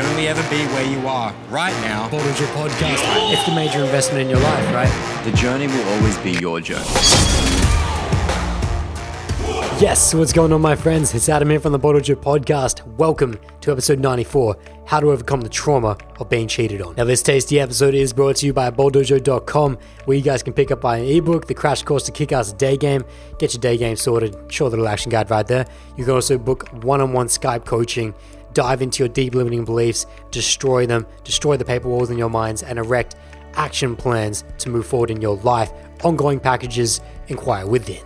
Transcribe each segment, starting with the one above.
can only ever be where you are right now. Bottle Drip Podcast. It's the major investment in your life, right? The journey will always be your journey. Yes, what's going on, my friends? It's Adam here from the Bottle Drip Podcast. Welcome to episode 94 How to Overcome the Trauma of Being Cheated On. Now, this tasty episode is brought to you by BallDojo.com, where you guys can pick up an ebook, the crash course to kick ass day game, get your day game sorted, short little action guide right there. You can also book one on one Skype coaching, dive into your deep limiting beliefs, destroy them, destroy the paper walls in your minds, and erect action plans to move forward in your life. Ongoing packages, inquire within.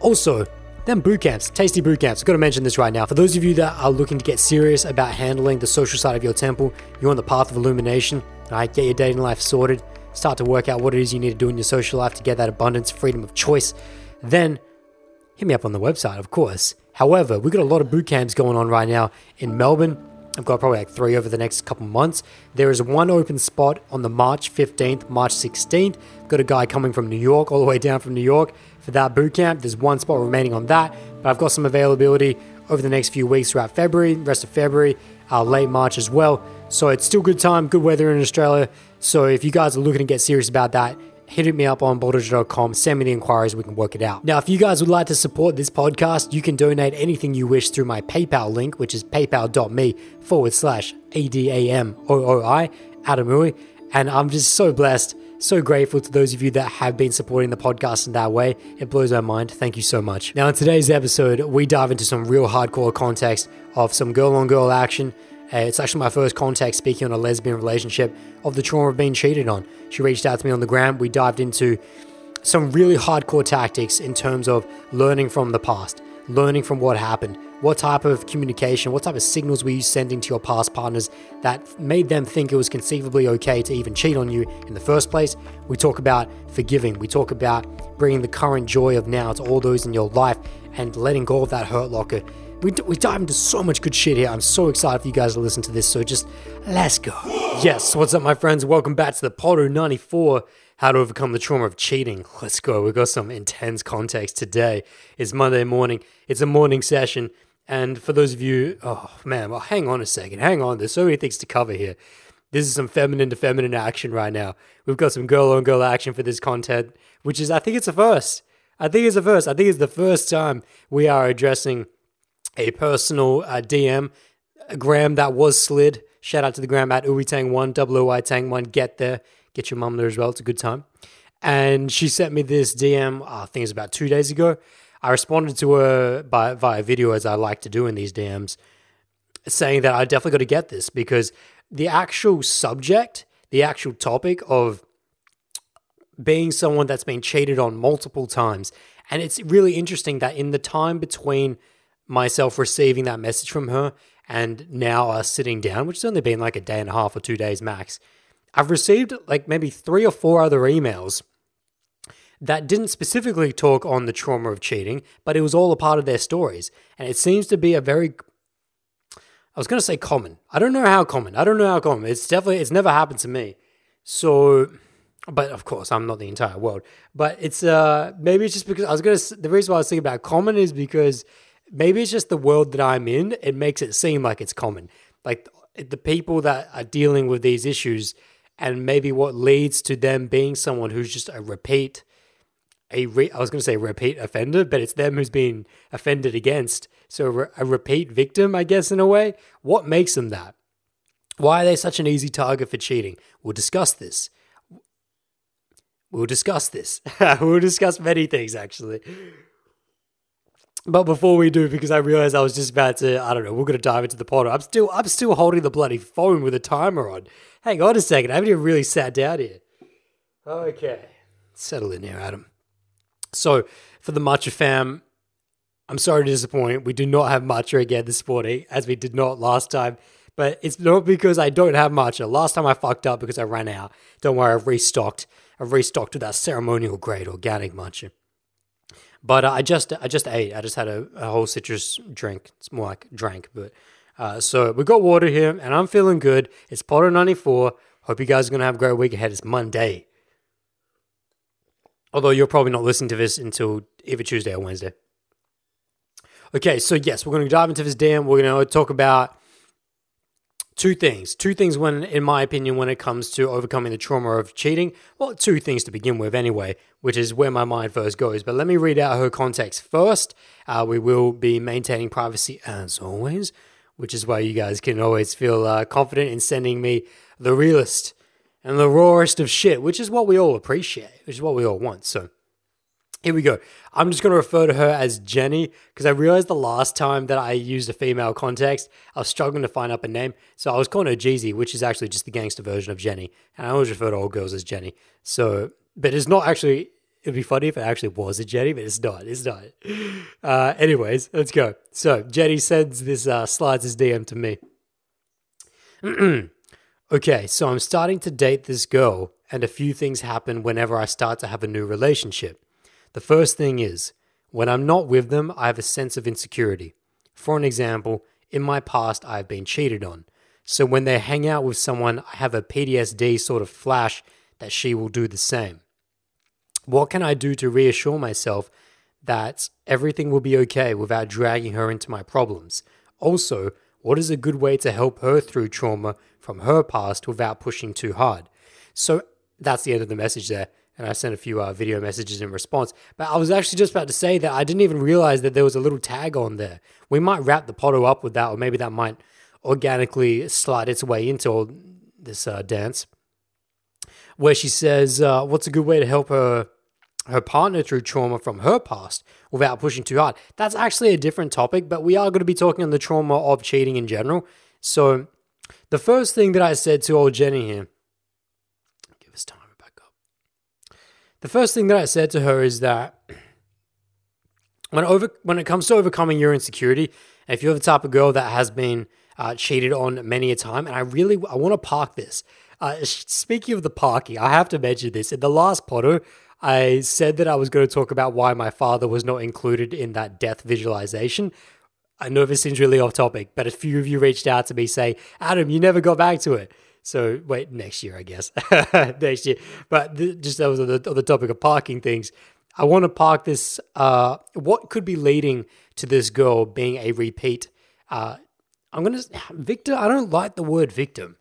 Also, then boot camps, tasty boot camps. I've Got to mention this right now. For those of you that are looking to get serious about handling the social side of your temple, you're on the path of illumination. Right, get your dating life sorted. Start to work out what it is you need to do in your social life to get that abundance, freedom of choice. Then hit me up on the website, of course. However, we've got a lot of boot camps going on right now in Melbourne. I've got probably like three over the next couple months. There is one open spot on the March 15th, March 16th. Got a guy coming from New York, all the way down from New York for that boot camp. There's one spot remaining on that, but I've got some availability over the next few weeks throughout February, rest of February, uh, late March as well. So it's still good time, good weather in Australia. So if you guys are looking to get serious about that, hit me up on balldojo.com, send me the inquiries, we can work it out. Now, if you guys would like to support this podcast, you can donate anything you wish through my PayPal link, which is paypal.me forward slash A-D-A-M-O-O-I, Adam Ooi. And I'm just so blessed, so grateful to those of you that have been supporting the podcast in that way. It blows my mind. Thank you so much. Now, in today's episode, we dive into some real hardcore context of some girl on girl action. Uh, it's actually my first contact speaking on a lesbian relationship of the trauma of being cheated on. She reached out to me on the gram. We dived into some really hardcore tactics in terms of learning from the past, learning from what happened, what type of communication, what type of signals were you sending to your past partners that made them think it was conceivably okay to even cheat on you in the first place. We talk about forgiving, we talk about bringing the current joy of now to all those in your life and letting go of that hurt locker. We, we dive into so much good shit here. I'm so excited for you guys to listen to this. So just let's go. Yes, what's up, my friends? Welcome back to the Potter 94 How to Overcome the Trauma of Cheating. Let's go. We've got some intense context today. It's Monday morning, it's a morning session. And for those of you, oh man, well, hang on a second. Hang on. There's so many things to cover here. This is some feminine to feminine action right now. We've got some girl on girl action for this content, which is, I think it's a first. I think it's a first. I think it's the first time we are addressing a personal uh, DM, a gram that was slid. Shout out to the gram at Uwitang1, WOI Tang1. Get there. Get your mum there as well. It's a good time. And she sent me this DM, uh, I think it was about two days ago. I responded to her by, via video, as I like to do in these DMs, saying that I definitely got to get this because the actual subject, the actual topic of being someone that's been cheated on multiple times. And it's really interesting that in the time between myself receiving that message from her and now us sitting down, which has only been like a day and a half or two days max, I've received like maybe three or four other emails that didn't specifically talk on the trauma of cheating, but it was all a part of their stories. And it seems to be a very I was going to say common. I don't know how common. I don't know how common. It's definitely it's never happened to me. So but of course, I'm not the entire world. But it's uh maybe it's just because I was going to the reason why I was thinking about common is because maybe it's just the world that I'm in. It makes it seem like it's common. Like the people that are dealing with these issues and maybe what leads to them being someone who's just a repeat a re- I was going to say repeat offender, but it's them who's been offended against. So re- a repeat victim, I guess, in a way. What makes them that? Why are they such an easy target for cheating? We'll discuss this. We'll discuss this. we'll discuss many things, actually. But before we do, because I realized I was just about to, I don't know, we're gonna dive into the pod. I'm still, I'm still holding the bloody phone with a timer on. Hang on a second, I haven't even really sat down here. Okay, settle in here, Adam. So, for the Matcha fam, I'm sorry to disappoint. We do not have Matcha again this morning, as we did not last time. But it's not because I don't have Matcha. Last time I fucked up because I ran out. Don't worry, I've restocked. I've restocked with that ceremonial grade organic Matcha. But uh, I just I just ate. I just had a, a, whole citrus drink. It's more like drank, but uh, so we got water here, and I'm feeling good. It's Potter ninety four. Hope you guys are gonna have a great week ahead. It's Monday. Although you're probably not listening to this until either Tuesday or Wednesday. Okay, so yes, we're to dive into this DM. We're to talk about two things. Two things when in my opinion when it comes to overcoming the trauma of cheating. Well, two things to begin with anyway, which is where my mind first goes. But let me read out her context first. Uh, we will be maintaining privacy as always, which is why you guys can always feel uh, confident in sending me the realest and the rawest of shit, which is what we all appreciate, which is what we all want. So here we go. I'm just going to refer to her as Jenny because I realized the last time that I used a female context, I was struggling to find up a name. So I was calling her Jeezy, which is actually just the gangster version of Jenny. And I always refer to all girls as Jenny. So, but it's not actually, it'd be funny if it actually was a Jenny, but it's not. It's not. Uh, anyways, let's go. So Jenny sends this, uh, slides his DM to me. okay, so I'm starting to date this girl, and a few things happen whenever I start to have a new relationship. The first thing is, when I'm not with them, I have a sense of insecurity. For an example, in my past, I've been cheated on. So when they hang out with someone, I have a PTSD sort of flash that she will do the same. What can I do to reassure myself that everything will be okay without dragging her into my problems? Also, what is a good way to help her through trauma from her past without pushing too hard? So that's the end of the message there and I sent a few uh, video messages in response. But I was actually just about to say that I didn't even realize that there was a little tag on there. We might wrap the photo up with that, or maybe that might organically slide its way into this uh, dance, where she says, uh, "What's a good way to help her?" Her partner through trauma from her past without pushing too hard. That's actually a different topic, but we are going to be talking on the trauma of cheating in general. So, the first thing that I said to old Jenny here The first thing that I said to her is that when over when it comes to overcoming your insecurity, if you're the type of girl that has been uh, cheated on many a time, and I really I want to park this. Uh, speaking of the parking, I have to mention this. In the last potter, I said that I was going to talk about why my father was not included in that death visualization. I know this seems really off topic, but a few of you reached out to me saying, Adam, you never got back to it. So wait, next year, I guess, next year. But th- just that was on the, on the topic of parking things. I want to park this. Uh, what could be leading to this girl being a repeat? Uh, I'm gonna Victor, I don't like the word victim.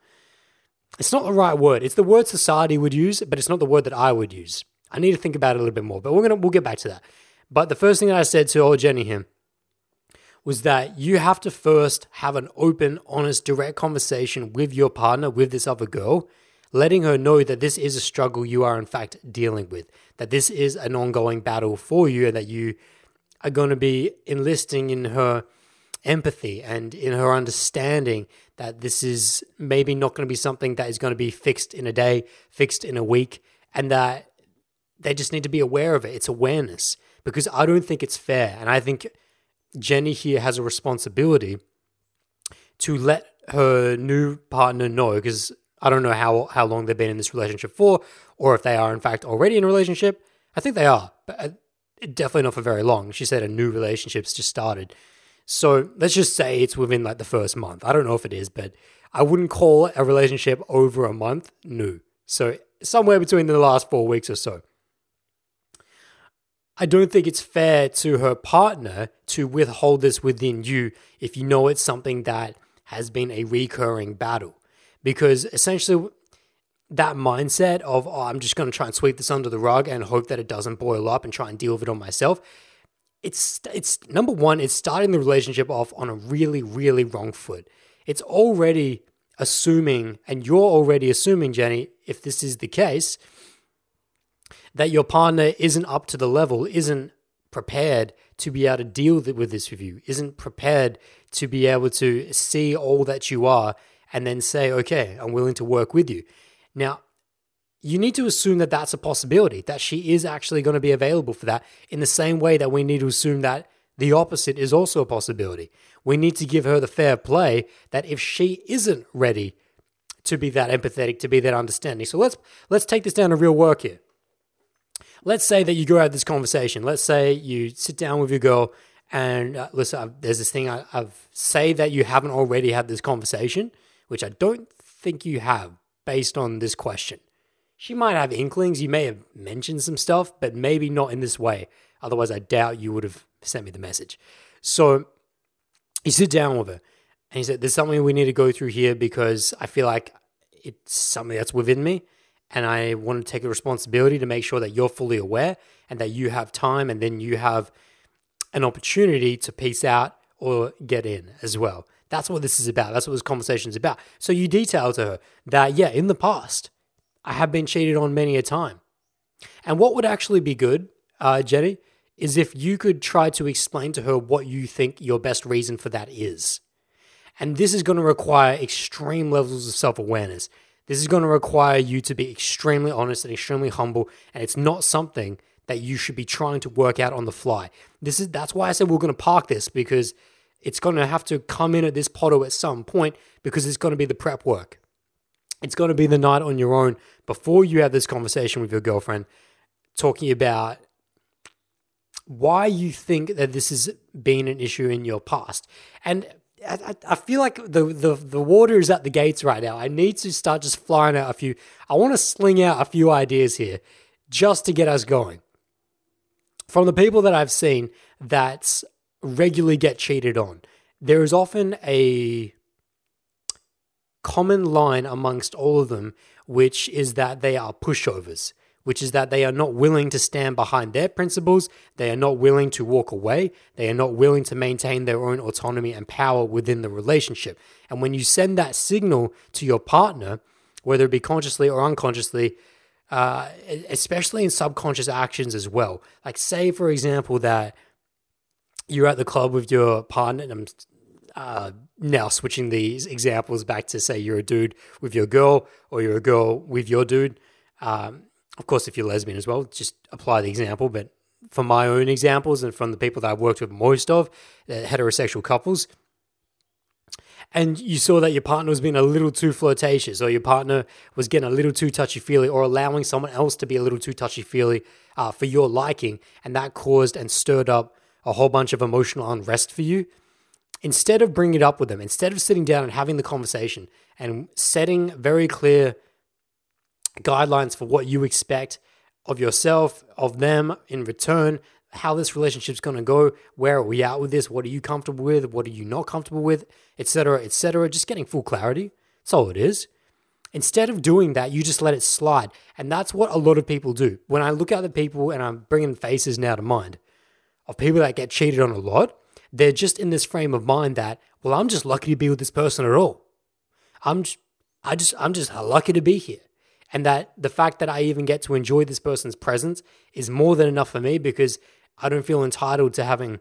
It's not the right word. It's the word society would use, but it's not the word that I would use. I need to think about it a little bit more. But we're gonna we'll get back to that. But the first thing that I said to old Jenny here was that you have to first have an open, honest, direct conversation with your partner, with this other girl, letting her know that this is a struggle you are, in fact, dealing with, that this is an ongoing battle for you, and that you are going to be enlisting in her empathy and in her understanding that this is maybe not going to be something that is going to be fixed in a day, fixed in a week, and that they just need to be aware of it. It's awareness because I don't think it's fair. And I think Jenny here has a responsibility to let her new partner know because I don't know how how long they've been in this relationship for, or if they are in fact already in a relationship. I think they are, but uh, definitely not for very long. She said a new relationship's just started, so let's just say it's within like the first month. I don't know if it is, but I wouldn't call a relationship over a month new. So somewhere between the last four weeks or so. I don't think it's fair to her partner to withhold this within you if you know it's something that has been a recurring battle. Because essentially, that mindset of, oh, I'm just going to try and sweep this under the rug and hope that it doesn't boil up and try and deal with it on myself. It's, it's number one, it's starting the relationship off on a really, really wrong foot. It's already assuming, and you're already assuming, Jenny, if this is the case, that your partner isn't up to the level, isn't prepared to be able to deal with this with you, isn't prepared to be able to see all that you are and then say, okay, I'm willing to work with you. Now, you need to assume that that's a possibility, that she is actually going to be available for that in the same way that we need to assume that the opposite is also a possibility. We need to give her the fair play that if she isn't ready to be that empathetic, to be that understanding. So let's let's take this down to real work here let's say that you go have this conversation. Let's say you sit down with your girl and uh, listen, I've, there's this thing I, I've say that you haven't already had this conversation, which I don't think you have based on this question. She might have inklings. You may have mentioned some stuff, but maybe not in this way. Otherwise, I doubt you would have sent me the message. So you sit down with her And he said, There's something we need to go through here because I feel like it's something that's within me. And I want to take a responsibility to make sure that you're fully aware and that you have time and then you have an opportunity to peace out or get in as well. That's what this is about. That's what this conversation is about. So you detail to her that, yeah, in the past, I have been cheated on many a time. And what would actually be good, uh, Jenny, is if you could try to explain to her what you think your best reason for that is. And this is going to require extreme levels of self awareness. This is going to require you to be extremely honest and extremely humble. And it's not something that you should be trying to work out on the fly. This is that's why I said we're going to park this because it's going to have to come in at this potto at some point because it's going to be the prep work. It's going to be the night on your own before you have this conversation with your girlfriend, talking about why you think that this has been an issue in your past. And I, I feel like the, the the water is at the gates right now. I need to start just flying out a few. I want to sling out a few ideas here, just to get us going. From the people that I've seen that regularly get cheated on, there is often a common line amongst all of them, which is that they are pushovers which is that they are not willing to stand behind their principles, they are not willing to walk away, they are not willing to maintain their own autonomy and power within the relationship. And when you send that signal to your partner, whether it be consciously or unconsciously, uh, especially in subconscious actions as well. Like, say, for example, that you're at the club with your partner, and I'm uh, now switching these examples back to say you're a dude with your girl or you're a girl with your dude. Um, of course, if you're lesbian as well, just apply the example. But from my own examples and from the people that I've worked with most of, uh, heterosexual couples, and you saw that your partner was being a little too flirtatious, or your partner was getting a little too touchy feely, or allowing someone else to be a little too touchy feely uh, for your liking, and that caused and stirred up a whole bunch of emotional unrest for you. Instead of bringing it up with them, instead of sitting down and having the conversation and setting very clear guidelines for what you expect of yourself, of them in return, how this relationship's going to go, where are we at with this, what are you comfortable with, what are you not comfortable with, etc., etc. Just getting full clarity. That's all it is. Instead of doing that, you just let it slide. And that's what a lot of people do. When I look at the people, and I'm bringing faces now to mind, of people that get cheated on a lot, they're just in this frame of mind that, well, I'm just lucky to be with this person at all. I'm just, I just, I'm just lucky to be here and that the fact that I even get to enjoy this person's presence is more than enough for me because I don't feel entitled to having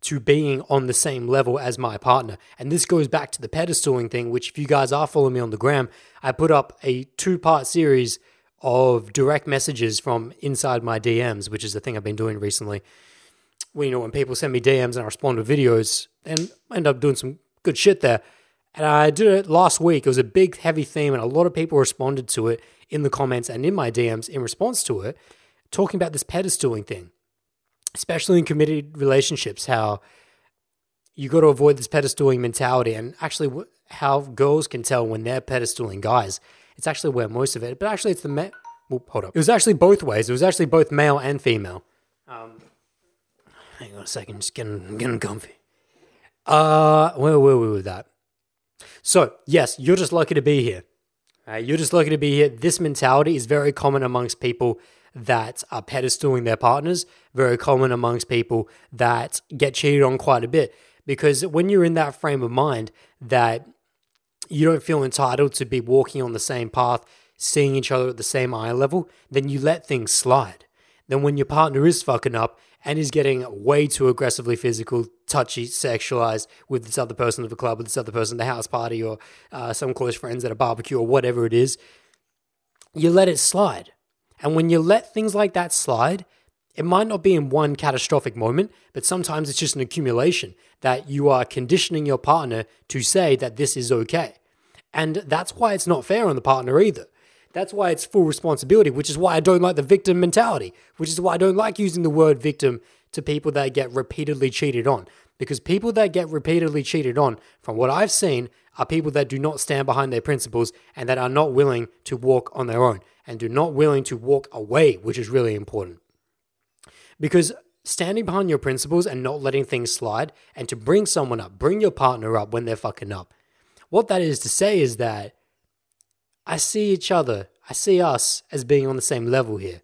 to being on the same level as my partner. And this goes back to the pedestaling thing, which if you guys are following me on the gram, I put up a two-part series of direct messages from inside my DMs, which is the thing I've been doing recently. Well, you know, when people send me DMs and I respond to videos, and end up doing some good shit there. And I did it last week. It was a big, heavy theme, and a lot of people responded to it in the comments and in my DMs in response to it, talking about this pedestaling thing, especially in committed relationships, how you got to avoid this pedestaling mentality, and actually how girls can tell when they're pedestaling guys. It's actually where most of it, but actually it's the ma- hold up. It was actually both ways. It was actually both male and female. Um, hang on a second, just getting getting comfy. Uh, where were we with that? So, yes, you're just lucky to be here. Uh, you're just lucky to be here. This mentality is very common amongst people that are pedestaling their partners, very common amongst people that get cheated on quite a bit. Because when you're in that frame of mind that you don't feel entitled to be walking on the same path, seeing each other at the same eye level, then you let things slide. Then when your partner is fucking up and is getting way too aggressively physical, touchy, sexualized with this other person at the club, with this other person at the house party, or uh, some close friends at a barbecue, or whatever it is, you let it slide. And when you let things like that slide, it might not be in one catastrophic moment, but sometimes it's just an accumulation that you are conditioning your partner to say that this is okay. And that's why it's not fair on the partner either. That's why it's full responsibility, which is why I don't like the victim mentality, which is why I don't like using the word victim to people that get repeatedly cheated on. Because people that get repeatedly cheated on, from what I've seen, are people that do not stand behind their principles and that are not willing to walk on their own and do not willing to walk away, which is really important. Because standing behind your principles and not letting things slide, and to bring someone up, bring your partner up when they're fucking up. What that is to say is that I see each other, I see us as being on the same level here.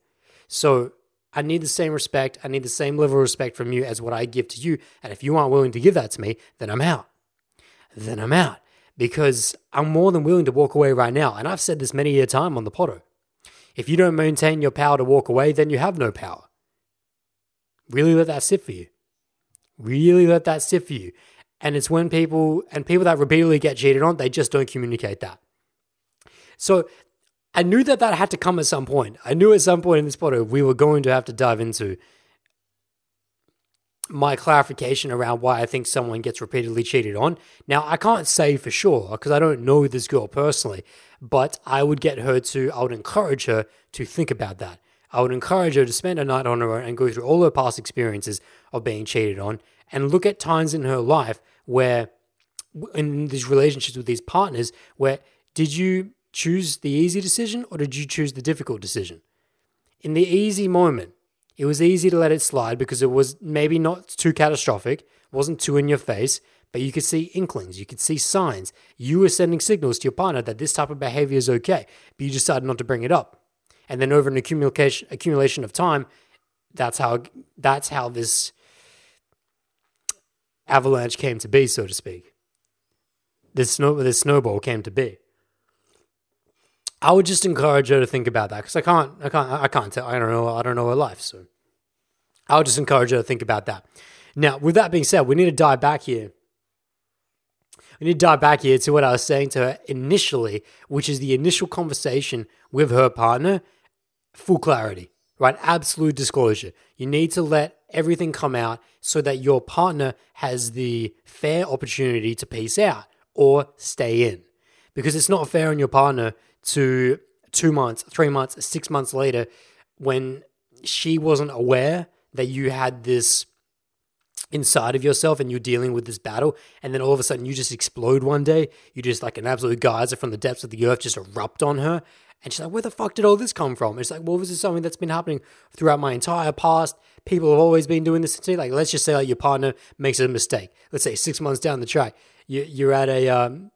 So I need the same respect. I need the same level of respect from you as what I give to you. And if you aren't willing to give that to me, then I'm out. Then I'm out because I'm more than willing to walk away right now. And I've said this many a time on the Potto. If you don't maintain your power to walk away, then you have no power. Really let that sit for you. Really let that sit for you. And it's when people and people that repeatedly get cheated on, they just don't communicate that. So I knew that that had to come at some point. I knew at some point in this photo we were going to have to dive into my clarification around why I think someone gets repeatedly cheated on. Now, I can't say for sure because I don't know this girl personally, but I would get her to, I would encourage her to think about that. I would encourage her to spend a night on her own and go through all her past experiences of being cheated on and look at times in her life where, in these relationships with these partners, where did you choose the easy decision or did you choose the difficult decision? In the easy moment, it was easy to let it slide because it was maybe not too catastrophic, wasn't too in your face, but you could see inklings, you could see signs. You were sending signals to your partner that this type of behavior is okay, but you decided not to bring it up. And then over an accumulation accumulation of time, that's how that's how this avalanche came to be, so to speak. This snow this snowball came to be. I would just encourage her to think about that because I can't, I can't, I can't tell. I don't know, I don't know her life, so I would just encourage her to think about that. Now, with that being said, we need to dive back here. We need to dive back here to what I was saying to her initially, which is the initial conversation with her partner. Full clarity, right? Absolute disclosure. You need to let everything come out so that your partner has the fair opportunity to peace out or stay in. Because it's not fair on your partner to two months, three months, six months later when she wasn't aware that you had this inside of yourself and you're dealing with this battle and then all of a sudden you just explode one day you just like an absolute geyser from the depths of the earth just erupt on her and she's like where the fuck did all this come from? It's like well this is something that's been happening throughout my entire past. People have always been doing this to you like let's just say like your partner makes a mistake. Let's say six months down the track you, you're at a um,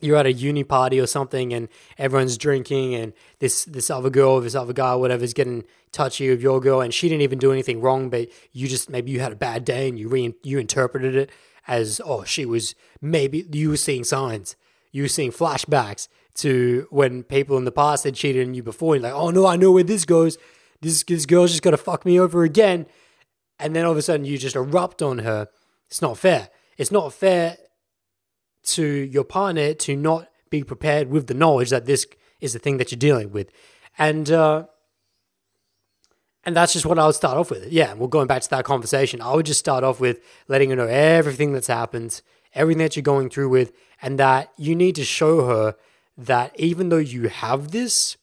you're at a uni party or something and everyone's drinking and this this other girl this other guy whatever is getting touchy with your girl and she didn't even do anything wrong but you just maybe you had a bad day and you re- you interpreted it as oh she was maybe you were seeing signs. You were seeing flashbacks to when people in the past had cheated on you before and like oh no I know where this goes. This this girl's just gonna fuck me over again. And then all of a sudden you just erupt on her. It's not fair. It's not fair to your partner to not be prepared with the knowledge that this is the thing that you're dealing with. And uh, and that's just what I would start off with. Yeah, we're going back to that conversation. I would just start off with letting her know everything that's happened, everything that you're going through with, and that you need to show her that even though you have this,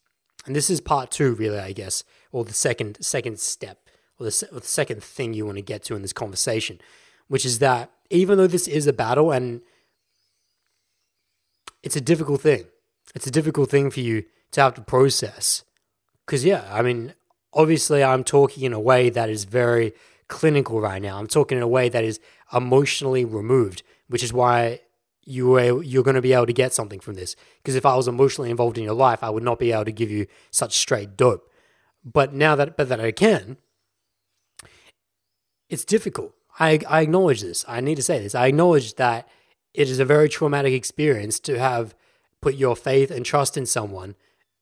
and this is part two, really, I guess, or the second second step, or the, or the second thing you want to get to in this conversation, which is that even though this is a battle and it's a difficult thing. It's a difficult thing for you to have to process. Because, yeah, I mean, obviously, I'm talking in a way that is very clinical right now. I'm talking in a way that is emotionally removed, which is why you are, you're going to be able to get something from this. Because if I was emotionally involved in your life, I would not be able to give you such straight dope. But now that, but that I can, it's difficult. I, I acknowledge this. I need to say this. I acknowledge that it is a very traumatic experience to have put your faith and trust in someone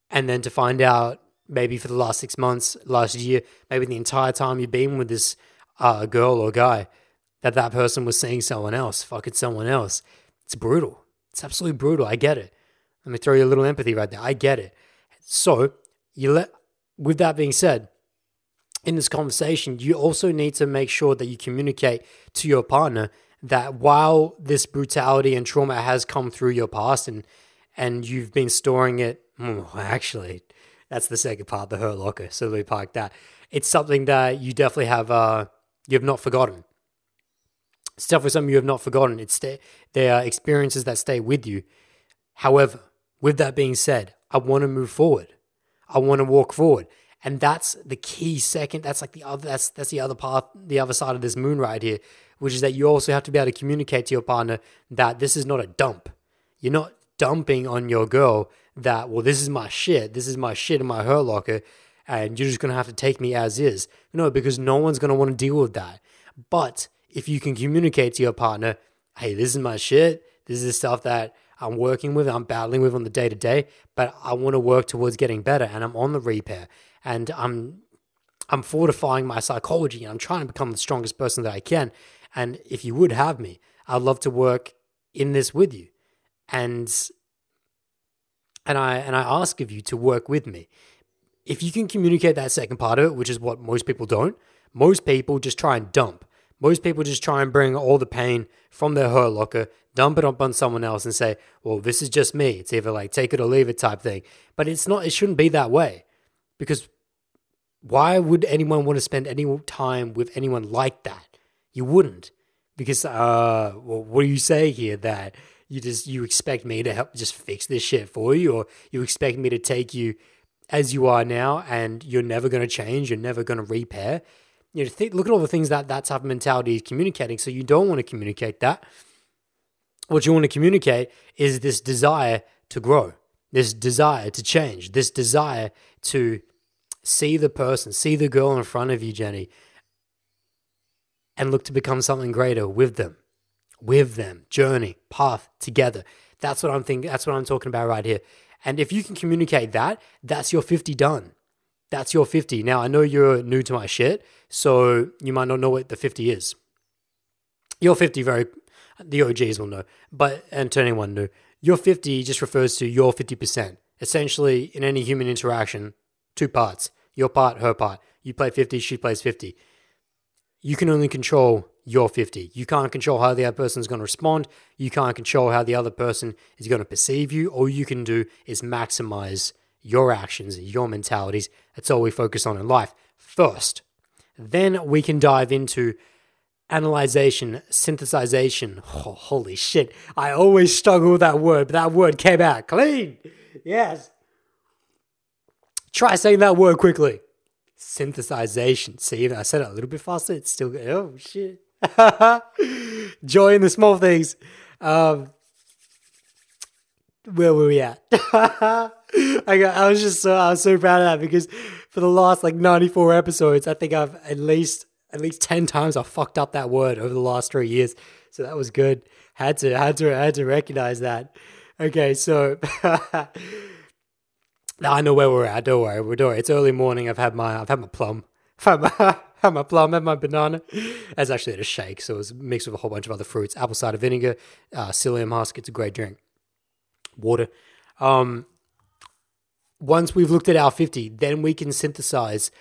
and then to find out maybe for the last six months, last year, maybe the entire time you've been with this uh, girl or guy, that that person was seeing someone else, fucking someone else. It's brutal. It's absolutely brutal. I get it. Let me throw you a little empathy right there. I get it. So you let. With that being said, in this conversation, you also need to make sure that you communicate to your partner that while this brutality and trauma has come through your past and and you've been storing it, oh, actually, that's the second part, the hurt locker. So we park that. It's something that you definitely have uh you have not forgotten. It's definitely something you have not forgotten. It's stay, there are experiences that stay with you. However, with that being said, I want to move forward. I want to walk forward. And that's the key second. That's like the other that's that's the other part, the other side of this moon right here, which is that you also have to be able to communicate to your partner that this is not a dump. You're not dumping on your girl that, well, this is my shit. This is my shit in my hurt locker, and you're just gonna have to take me as is. No, because no one's gonna want to deal with that. But if you can communicate to your partner, hey, this is my shit. This is the stuff that I'm working with, I'm battling with on the day to day, but I want to work towards getting better and I'm on the repair and I'm I'm fortifying my psychology and I'm trying to become the strongest person that I can. And if you would have me, I'd love to work in this with you. And and I and I ask of you to work with me. If you can communicate that second part of it, which is what most people don't, most people just try and dump. Most people just try and bring all the pain from their hurt locker, dump it up on someone else and say, well, this is just me. It's either like take it or leave it type thing. But it's not, it shouldn't be that way. Because why would anyone want to spend any time with anyone like that? You wouldn't. Because, uh, well, what do you say here that you just, you expect me to help just fix this shit for you? Or you expect me to take you as you are now and you're never going to change, you're never going to repair? you know, look at all the things that that type of mentality is communicating. So you don't want to communicate that. What you want to communicate is this desire to grow, this desire to change, this desire to see the person, see the girl in front of you, Jenny, and look to become something greater with them, with them, journey, path together. That's what I'm thinking. That's what I'm talking about right here. And if you can communicate that, that's your 50 done that's your 50. Now, I know you're new to my shit, so you might not know what the 50 is. Your 50 very, the OGs will know, but, and to anyone new, your 50 just refers to your 50%. Essentially, in any human interaction, two parts your part, her part. You play 50, she plays 50. You can only control your 50. You can't control how the other person is going to respond. You can't control how the other person is going to perceive you. All you can do is maximize your actions, your mentalities. That's all we focus on in life first. Then we can dive into analyzation, synthesization. Oh, holy shit. I always struggle with that word, but that word came out clean. Yes. Try saying that word quickly. Synthesization. See, I said it a little bit faster. It's still. Oh, shit. Joy in the small things. Um, where were we at? I got, I was just so I was so proud of that because for the last like 94 episodes, I think I've at least at least 10 times I fucked up that word over the last 3 years. So that was good. Had to had to had to recognize that. Okay, so I know where we're at. Don't worry, we're doing. It's early morning. I've had my I've had my plum. I've had my, had my plum, had my banana. That's actually a shake, so it's mixed with a whole bunch of other fruits. Apple cider vinegar, uh, psyllium husk. It's a great drink water. Um, once we've looked at our 50, then we can synthesize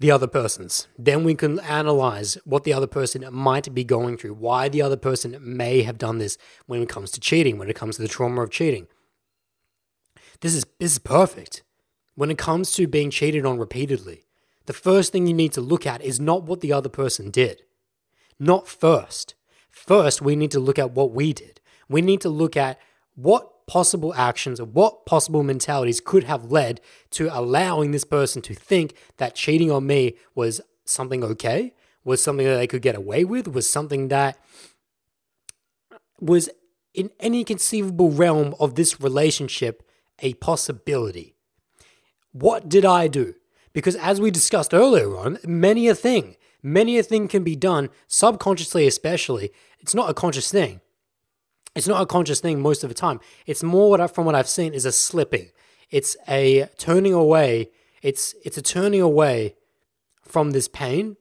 the other person's. Then we can analyze what the other person might be going through, why the other person may have done this when it comes to cheating, when it comes to the trauma of cheating. This is this is perfect. When it comes to being cheated on repeatedly, the first thing you need to look at is not what the other person did. Not first. First, we need to look at what we did. We need to look at what possible actions or what possible mentalities could have led to allowing this person to think that cheating on me was something okay, was something that they could get away with, was something that was in any conceivable realm of this relationship a possibility. What did I do? Because as we discussed earlier on, many a thing, many a thing can be done subconsciously, especially. It's not a conscious thing it's not a conscious thing most of the time. It's more what I, from what I've seen is a slipping. It's a turning away. It's it's a turning away from this pain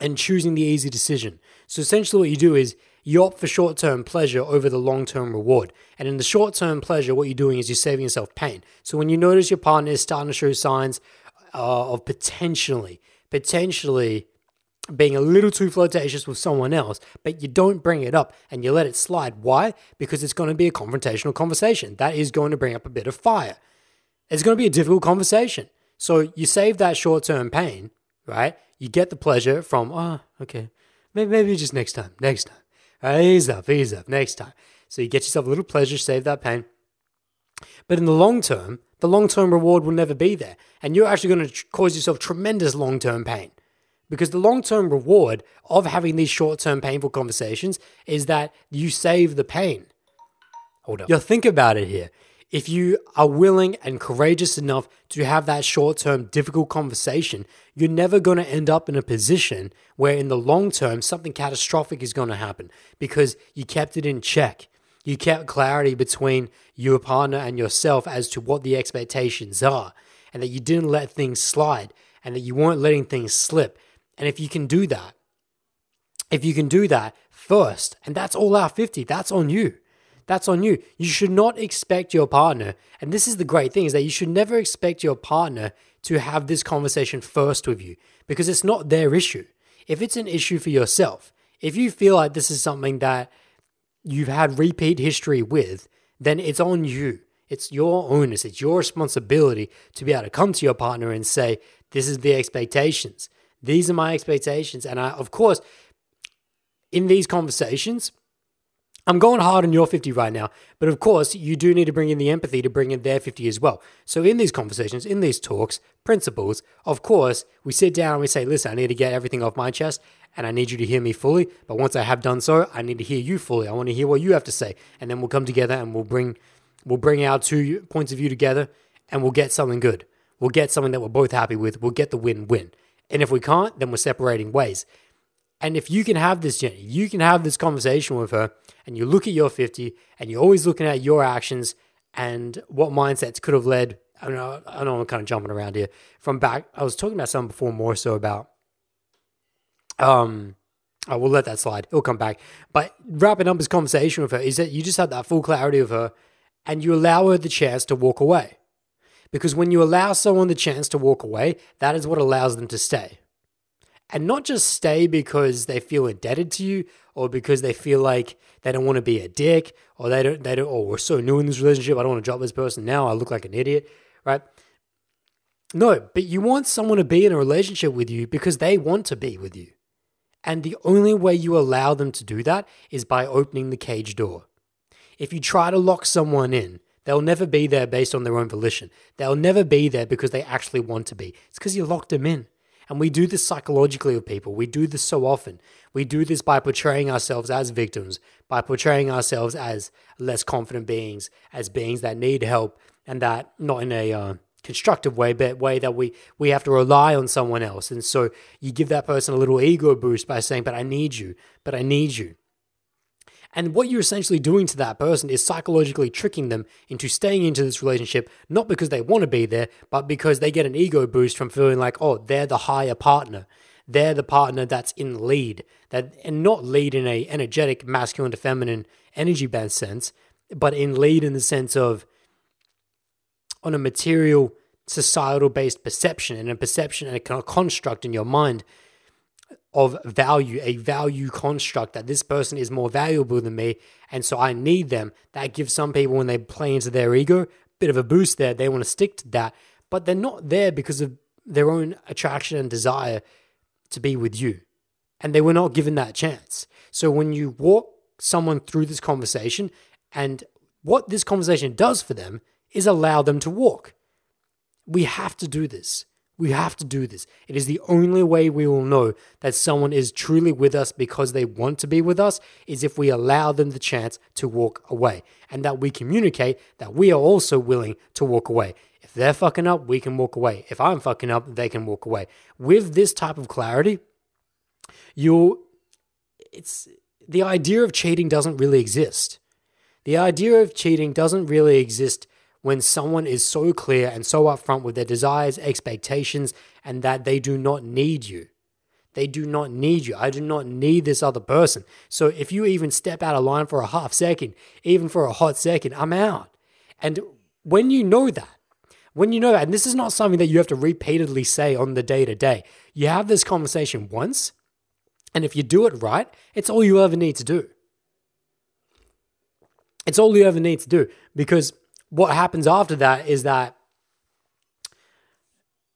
and choosing the easy decision. So essentially, what you do is you opt for short term pleasure over the long term reward. And in the short term pleasure, what you're doing is you're saving yourself pain. So when you notice your partner is starting to show signs uh, of potentially, potentially being a little too flirtatious with someone else, but you don't bring it up and you let it slide. Why? Because it's going to be a confrontational conversation. That is going to bring up a bit of fire. It's going to be a difficult conversation. So you save that short term pain, right? You get the pleasure from, oh, okay, maybe, maybe just next time, next time. Ease up, ease up, next time. So you get yourself a little pleasure, save that pain. But in the long term, the long term reward will never be there. And you're actually going to tr- cause yourself tremendous long term pain. Because the long term reward of having these short term painful conversations is that you save the pain. Hold up. You think about it here. If you are willing and courageous enough to have that short term difficult conversation, you're never going to end up in a position where in the long term something catastrophic is going to happen because you kept it in check. You kept clarity between your partner and yourself as to what the expectations are, and that you didn't let things slide, and that you weren't letting things slip. And if you can do that, if you can do that first, and that's all our 50, that's on you. That's on you. You should not expect your partner, and this is the great thing, is that you should never expect your partner to have this conversation first with you because it's not their issue. If it's an issue for yourself, if you feel like this is something that you've had repeat history with, then it's on you. It's your onus. It's your responsibility to be able to come to your partner and say, This is the expectations. These are my expectations. And I, of course, in these conversations, I'm going hard on your 50 right now, but of course, you do need to bring in the empathy to bring in their 50 as well. So, in these conversations, in these talks, principles, of course, we sit down and we say, listen, I need to get everything off my chest and I need you to hear me fully. But once I have done so, I need to hear you fully. I want to hear what you have to say. And then we'll come together and we'll bring, we'll bring our two points of view together and we'll get something good. We'll get something that we're both happy with. We'll get the win win. And if we can't, then we're separating ways. And if you can have this, journey, you can have this conversation with her and you look at your 50 and you're always looking at your actions and what mindsets could have led. I don't know, I know I'm kind of jumping around here. From back, I was talking about something before more so about, um, I will let that slide. It'll come back. But wrapping up this conversation with her is that you just have that full clarity of her and you allow her the chance to walk away. Because when you allow someone the chance to walk away, that is what allows them to stay and not just stay because they feel indebted to you or because they feel like they don't want to be a dick or they don't they don't oh we're so new in this relationship I don't want to drop this person now I look like an idiot right no but you want someone to be in a relationship with you because they want to be with you and the only way you allow them to do that is by opening the cage door if you try to lock someone in They'll never be there based on their own volition. They'll never be there because they actually want to be. It's because you locked them in. And we do this psychologically with people. We do this so often. We do this by portraying ourselves as victims, by portraying ourselves as less confident beings, as beings that need help, and that not in a uh, constructive way, but way that we we have to rely on someone else. And so you give that person a little ego boost by saying, "But I need you. But I need you." And what you're essentially doing to that person is psychologically tricking them into staying into this relationship, not because they want to be there, but because they get an ego boost from feeling like, oh, they're the higher partner. They're the partner that's in lead, that and not lead in a energetic masculine to feminine energy band sense, but in lead in the sense of on a material societal based perception and a perception and a construct in your mind of value, a value construct that this person is more valuable than me, and so I need them. That gives some people when they play into their ego a bit of a boost there. They want to stick to that, but they're not there because of their own attraction and desire to be with you. And they were not given that chance. So when you walk someone through this conversation, and what this conversation does for them is allow them to walk. We have to do this. We have to do this. It is the only way we will know that someone is truly with us because they want to be with us is if we allow them the chance to walk away and that we communicate that we are also willing to walk away. If they're fucking up, we can walk away. If I'm fucking up, they can walk away. With this type of clarity, you it's the idea of cheating doesn't really exist. The idea of cheating doesn't really exist when someone is so clear and so upfront with their desires, expectations, and that they do not need you. They do not need you. I do not need this other person. So if you even step out of line for a half second, even for a hot second, I'm out. And when you know that, when you know that, and this is not something that you have to repeatedly say on the day to day, you have this conversation once, and if you do it right, it's all you ever need to do. It's all you ever need to do because what happens after that is that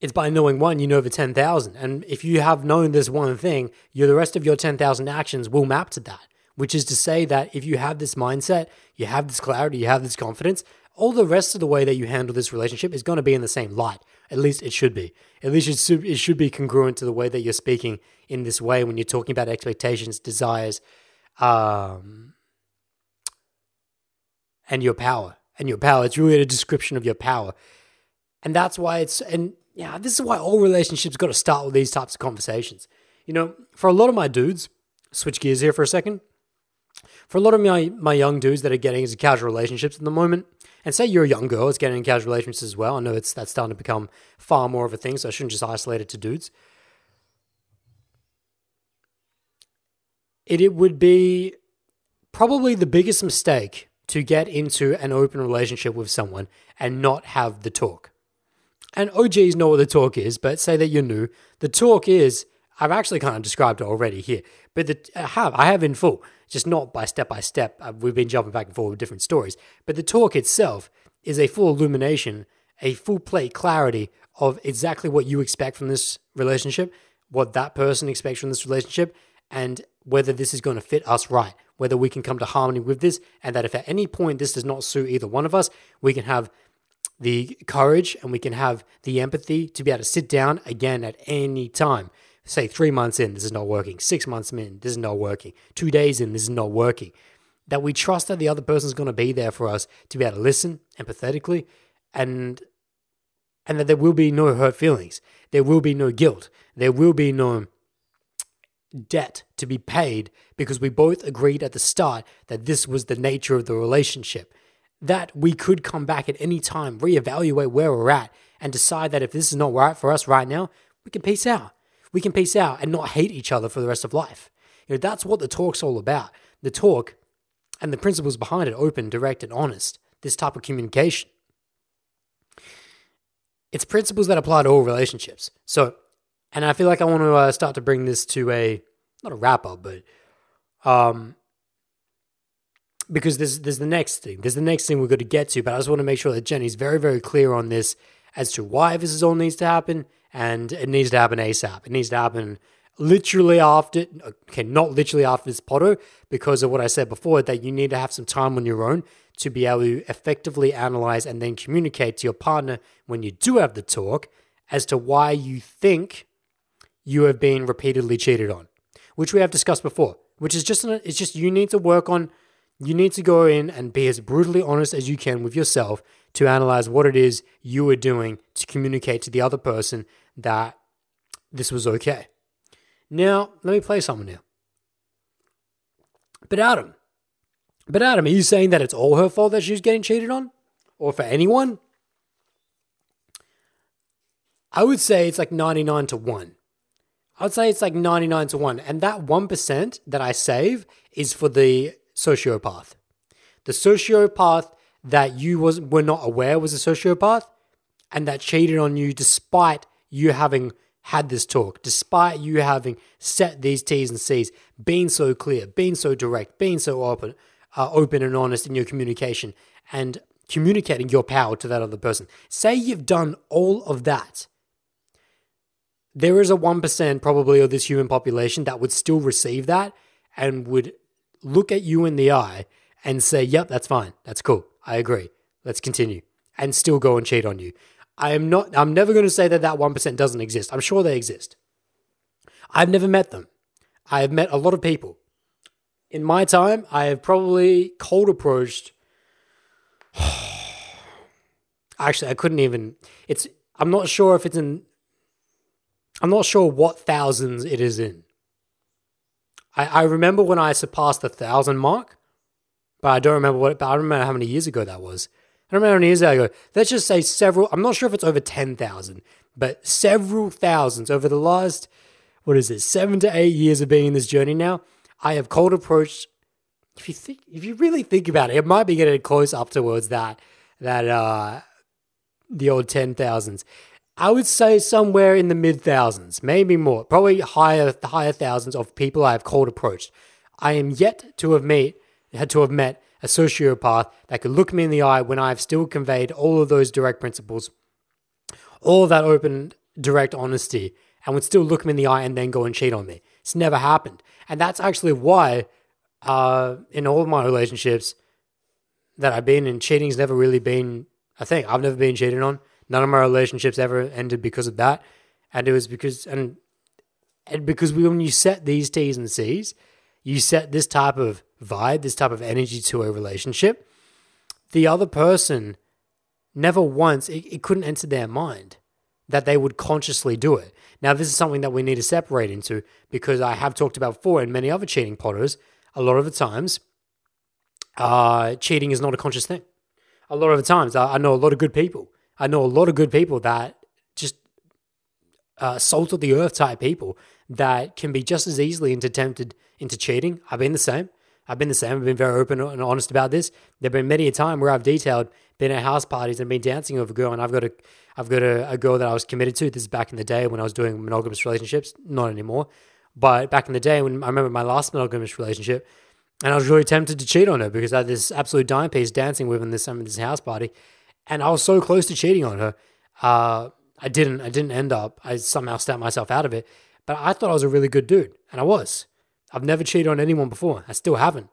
it's by knowing one, you know the 10,000. And if you have known this one thing, you the rest of your 10,000 actions will map to that, which is to say that if you have this mindset, you have this clarity, you have this confidence, all the rest of the way that you handle this relationship is going to be in the same light. At least it should be. At least it should, it should be congruent to the way that you're speaking in this way when you're talking about expectations, desires, um, and your power. And your power. It's really a description of your power. And that's why it's, and yeah, this is why all relationships got to start with these types of conversations. You know, for a lot of my dudes, switch gears here for a second. For a lot of my, my young dudes that are getting into casual relationships at the moment, and say you're a young girl that's getting into casual relationships as well. I know it's that's starting to become far more of a thing, so I shouldn't just isolate it to dudes. It, it would be probably the biggest mistake to get into an open relationship with someone and not have the talk. And OGs know what the talk is, but say that you're new. The talk is, I've actually kind of described it already here, but the, I have, I have in full just not by step by step. Uh, we've been jumping back and forth with different stories, but the talk itself is a full illumination, a full plate clarity of exactly what you expect from this relationship, what that person expects from this relationship, and whether this is going to fit us right, whether we can come to harmony with this, and that if at any point this does not suit either one of us, we can have the courage and we can have the empathy to be able to sit down again at any time say three months in, this is not working, six months in, this is not working, two days in, this is not working. That we trust that the other person is going to be there for us to be able to listen empathetically and and that there will be no hurt feelings. There will be no guilt. There will be no debt to be paid because we both agreed at the start that this was the nature of the relationship. That we could come back at any time, reevaluate where we're at, and decide that if this is not right for us right now, we can peace out we can peace out and not hate each other for the rest of life. You know, that's what the talk's all about. The talk and the principles behind it open, direct, and honest. This type of communication. It's principles that apply to all relationships. So, and I feel like I want to uh, start to bring this to a not a wrap up, but um, because there's there's the next thing. There's the next thing we're going to get to, but I just want to make sure that Jenny's very very clear on this as to why this is all needs to happen and it needs to happen ASAP. It needs to happen literally after, okay, not literally after this Poto, because of what I said before, that you need to have some time on your own to be able to effectively analyze and then communicate to your partner when you do have the talk as to why you think you have been repeatedly cheated on, which we have discussed before, which is just, it's just you need to work on, you need to go in and be as brutally honest as you can with yourself to analyze what it is you were doing to communicate to the other person that this was okay. Now, let me play someone here. But Adam, but Adam, are you saying that it's all her fault that she's getting cheated on? Or for anyone? I would say it's like 99 to 1. I would say it's like 99 to 1. And that 1% that I save is for the sociopath. The sociopath that you was were not aware was a sociopath and that cheated on you despite you having had this talk, despite you having set these T's and C's, being so clear, being so direct, being so open, uh, open and honest in your communication, and communicating your power to that other person. Say you've done all of that. There is a 1% probably of this human population that would still receive that and would look at you in the eye and say, Yep, that's fine. That's cool. I agree. Let's continue. And still go and cheat on you. I am not, I'm never going to say that that 1% doesn't exist. I'm sure they exist. I've never met them. I have met a lot of people. In my time, I have probably cold approached. Actually, I couldn't even. It's. I'm not sure if it's in. I'm not sure what thousands it is in. I, I remember when I surpassed the thousand mark, but I don't remember what. But I remember how many years ago that was. I don't remember how many years ago. Let's just say several. I'm not sure if it's over ten thousand, but several thousands over the last what is it, seven to eight years of being in this journey now. I have cold approached. If you think, if you really think about it, it might be getting close up towards that that uh the old ten thousands. I would say somewhere in the mid thousands, maybe more, probably higher higher thousands of people I have cold approached. I am yet to have met had to have met a sociopath that could look me in the eye when I've still conveyed all of those direct principles, all of that open, direct honesty, and would still look me in the eye and then go and cheat on me. It's never happened. And that's actually why, uh, in all of my relationships, that I've been in, cheating's never really been a thing. I've never been cheated on. None of my relationships ever ended because of that, and it was because and and because when you set these T's and C's, you set this type of vibe, this type of energy to a relationship. The other person never once it, it couldn't enter their mind that they would consciously do it. Now, this is something that we need to separate into because I have talked about before in many other cheating potters. A lot of the times, uh, cheating is not a conscious thing. A lot of the times, I, I know a lot of good people. I know a lot of good people that just uh, salt of the earth type people that can be just as easily into tempted into cheating. I've been the same. I've been the same. I've been very open and honest about this. There've been many a time where I've detailed, been at house parties and been dancing with a girl, and I've got a, I've got a, a girl that I was committed to. This is back in the day when I was doing monogamous relationships, not anymore. But back in the day when I remember my last monogamous relationship, and I was really tempted to cheat on her because I had this absolute dime piece dancing with in this um, this house party, and I was so close to cheating on her. Uh, I didn't. I didn't end up. I somehow snapped myself out of it. But I thought I was a really good dude, and I was. I've never cheated on anyone before. I still haven't.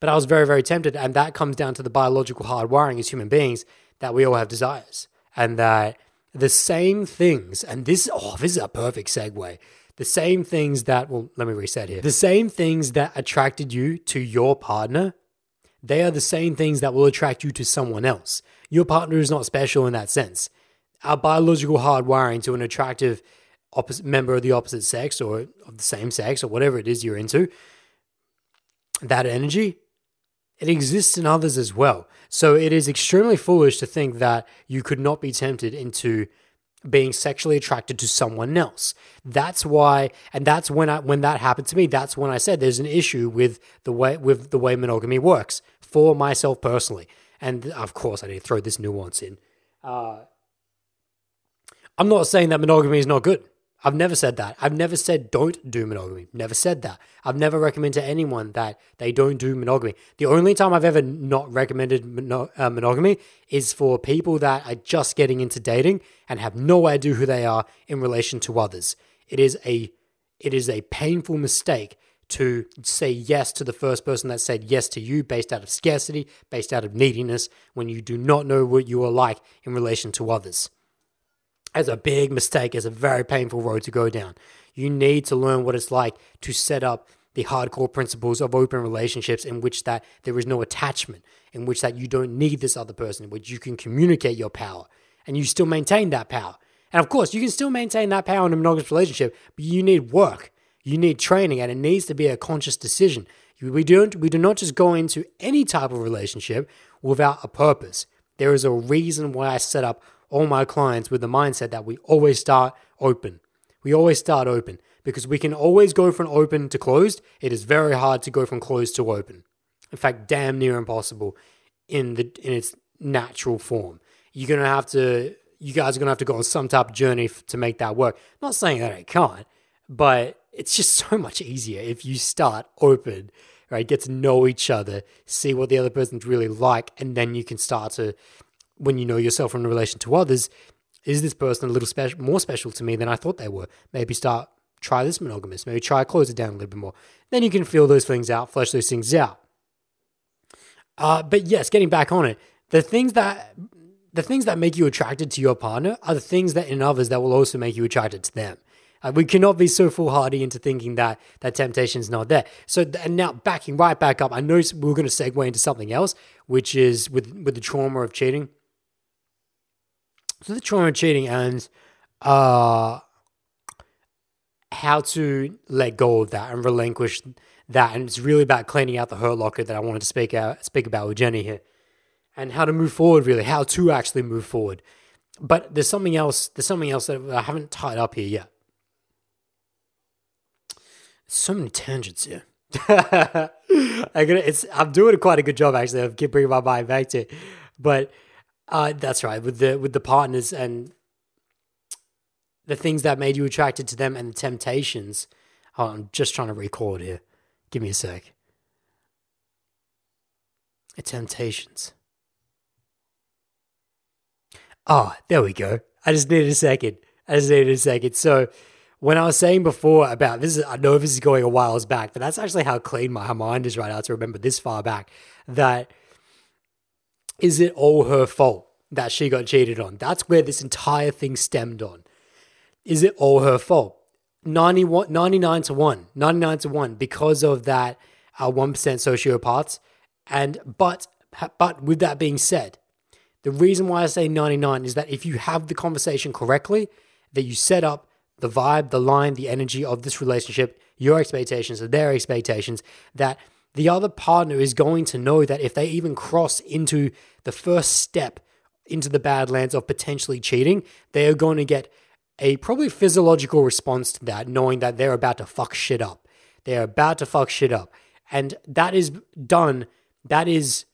But I was very, very tempted, and that comes down to the biological hardwiring as human beings that we all have desires, and that the same things, and this oh, this is a perfect segue. The same things that well, let me reset here. The same things that attracted you to your partner, they are the same things that will attract you to someone else. Your partner is not special in that sense. Our biological hardwiring to an attractive opposite member of the opposite sex or of the same sex or whatever it is you're into, that energy, it exists in others as well. So it is extremely foolish to think that you could not be tempted into being sexually attracted to someone else. That's why, and that's when I when that happened to me. That's when I said there's an issue with the way with the way monogamy works for myself personally. And of course, I need to throw this nuance in. Uh, I'm not saying that monogamy is not good. I've never said that. I've never said don't do monogamy. Never said that. I've never recommended to anyone that they don't do monogamy. The only time I've ever not recommended mono- uh, monogamy is for people that are just getting into dating and have no idea who they are in relation to others. It is a it is a painful mistake to say yes to the first person that said yes to you based out of scarcity, based out of neediness, when you do not know what you are like in relation to others as a big mistake, as a very painful road to go down. You need to learn what it's like to set up the hardcore principles of open relationships in which that there is no attachment, in which that you don't need this other person, in which you can communicate your power and you still maintain that power. And of course, you can still maintain that power in a monogamous relationship, but you need work, you need training, and it needs to be a conscious decision. We don't we do not just go into any type of relationship without a purpose. There is a reason why I set up all my clients with the mindset that we always start open. We always start open because we can always go from open to closed. It is very hard to go from closed to open. In fact, damn near impossible in the in its natural form. You're gonna have to. You guys are gonna have to go on some type of journey f- to make that work. not saying that I can't, but it's just so much easier if you start open, right? Get to know each other, see what the other person's really like, and then you can start to when you know yourself in relation to others, is this person a little special, more special to me than I thought they were? Maybe start try this monogamous. Maybe try close it down a little bit more. Then you can feel those things out, flesh those things out. Uh, but yes, getting back on it, the things that the things that make you attracted to your partner are the things that in others that will also make you attracted to them. Uh, we cannot be so foolhardy into thinking that that temptation is not there. So, and now backing right back up, I know we're going to segue into something else, which is with with the trauma of cheating. So the trauma cheating and uh, how to let go of that and relinquish that. And it's really about cleaning out the hurt locker that I wanted to speak out speak about with Jenny here. And how to move forward, really, how to actually move forward. But there's something else, there's something else that I haven't tied up here yet. So many tangents here. I I'm doing quite a good job actually of keep bringing my mind back to it. But uh, that's right. With the with the partners and the things that made you attracted to them and the temptations. Oh, I'm just trying to it here. Give me a sec. The temptations. Oh, there we go. I just needed a second. I just needed a second. So, when I was saying before about this, is, I know this is going a whiles back, but that's actually how clean my mind is right now to remember this far back. That is it all her fault that she got cheated on? That's where this entire thing stemmed on. Is it all her fault? 91, 99 to 1, 99 to 1 because of that uh, 1% sociopaths. And but but with that being said, the reason why I say 99 is that if you have the conversation correctly, that you set up the vibe, the line, the energy of this relationship, your expectations, or their expectations, that the other partner is going to know that if they even cross into the first step into the badlands of potentially cheating, they are going to get a probably physiological response to that, knowing that they're about to fuck shit up. They're about to fuck shit up. And that is done, that is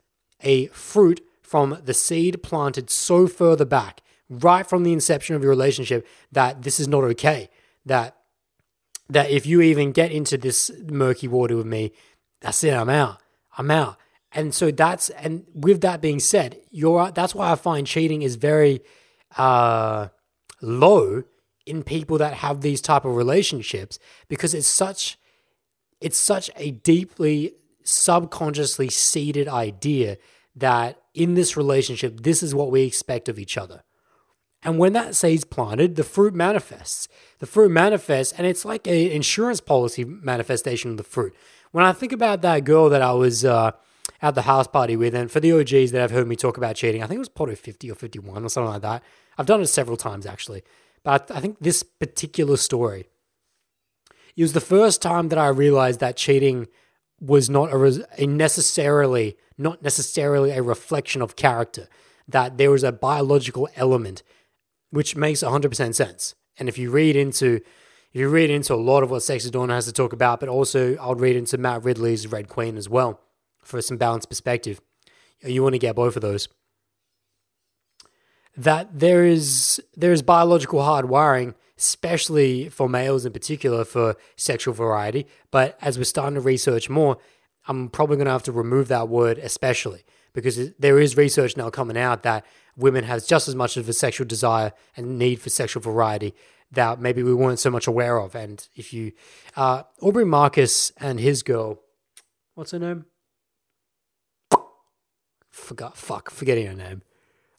a fruit from the seed planted so further back, right from the inception of your relationship, that this is not okay. That that if you even get into this murky water with me, that's it, I'm out. I'm out. And so that's and with that being said, you're that's why I find cheating is very uh low in people that have these type of relationships because it's such it's such a deeply subconsciously seeded idea that in this relationship this is what we expect of each other and when that seed's planted the fruit manifests. The fruit manifests and it's like an insurance policy manifestation of the fruit. When i think about that girl that i was uh, at the house party with and for the og's that have heard me talk about cheating i think it was probably 50 or 51 or something like that. I've done it several times actually. But I think this particular story, it was the first time that I realized that cheating was not a, a necessarily not necessarily a reflection of character. That there was a biological element, which makes 100% sense. And if you read into if you read into a lot of what Sex at Dawn has to talk about, but also I'll read into Matt Ridley's Red Queen as well for some balanced perspective. You want to get both of those that there is there is biological hardwiring, especially for males in particular for sexual variety. But as we're starting to research more, I'm probably going to have to remove that word, especially because there is research now coming out that women have just as much of a sexual desire and need for sexual variety that maybe we weren't so much aware of. And if you, uh, Aubrey Marcus and his girl, what's her name? Forgot, fuck, forgetting her name.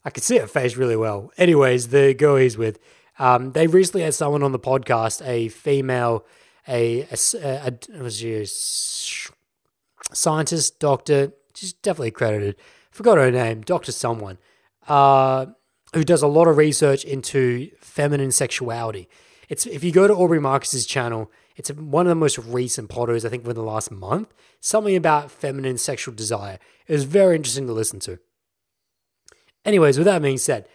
I could see her face really well. Anyways, the girl he's with, um, they recently had someone on the podcast, a female, a, a, a, a scientist, doctor, she's definitely credited. Forgot her name, Doctor Someone, uh, who does a lot of research into feminine sexuality. It's if you go to Aubrey Marcus's channel, it's one of the most recent potters, I think, within the last month. Something about feminine sexual desire. It was very interesting to listen to. Anyways, with that being said,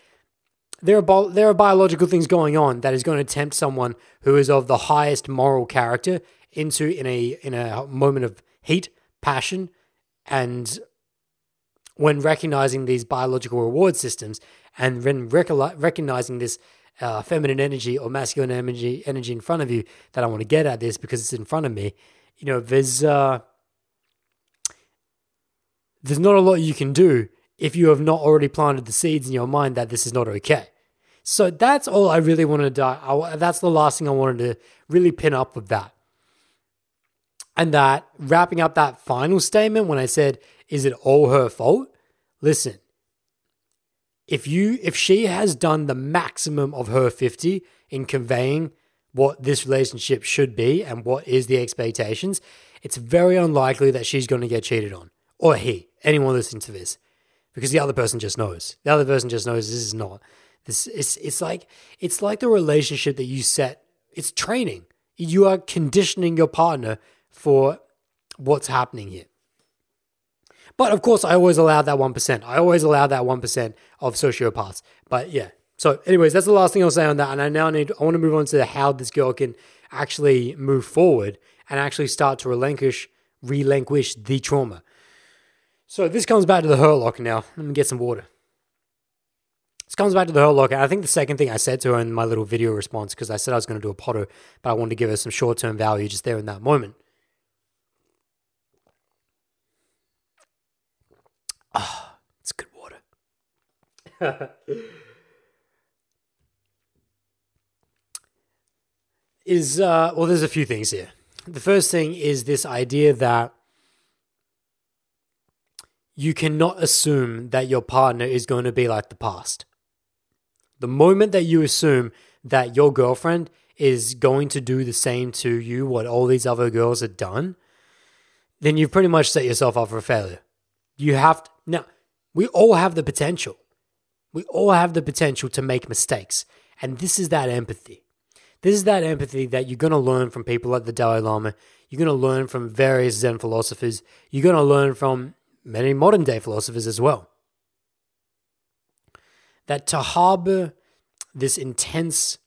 there are bi- there are biological things going on that is going to tempt someone who is of the highest moral character into in a in a moment of heat, passion, and when recognizing these biological reward systems and rec- recognizing this uh, feminine energy or masculine energy energy in front of you that I want to get at this because it's in front of me. You know, there's uh, there's not a lot you can do if you have not already planted the seeds in your mind that this is not okay. So that's all I really wanted to. I, that's the last thing I wanted to really pin up with that. And that wrapping up that final statement when I said, "Is it all her fault?" Listen, if you if she has done the maximum of her fifty in conveying what this relationship should be and what is the expectations, it's very unlikely that she's going to get cheated on or he. Anyone listening to this, because the other person just knows. The other person just knows this is not. This it's it's like it's like the relationship that you set. It's training. You are conditioning your partner for what's happening here. But of course, I always allow that 1%. I always allow that 1% of sociopaths. But yeah. So, anyways, that's the last thing I'll say on that. And I now need, I want to move on to how this girl can actually move forward and actually start to relinquish, relinquish the trauma. So this comes back to the hurt locker now. Let me get some water. This comes back to the hurt locker. I think the second thing I said to her in my little video response, because I said I was going to do a potter, but I wanted to give her some short term value just there in that moment. Ah, it's good water. is uh well there's a few things here. The first thing is this idea that you cannot assume that your partner is going to be like the past. The moment that you assume that your girlfriend is going to do the same to you what all these other girls have done, then you've pretty much set yourself up for failure. You have to, now, we all have the potential. We all have the potential to make mistakes. And this is that empathy. This is that empathy that you're going to learn from people like the Dalai Lama. You're going to learn from various Zen philosophers. You're going to learn from many modern day philosophers as well. That to harbor this intense,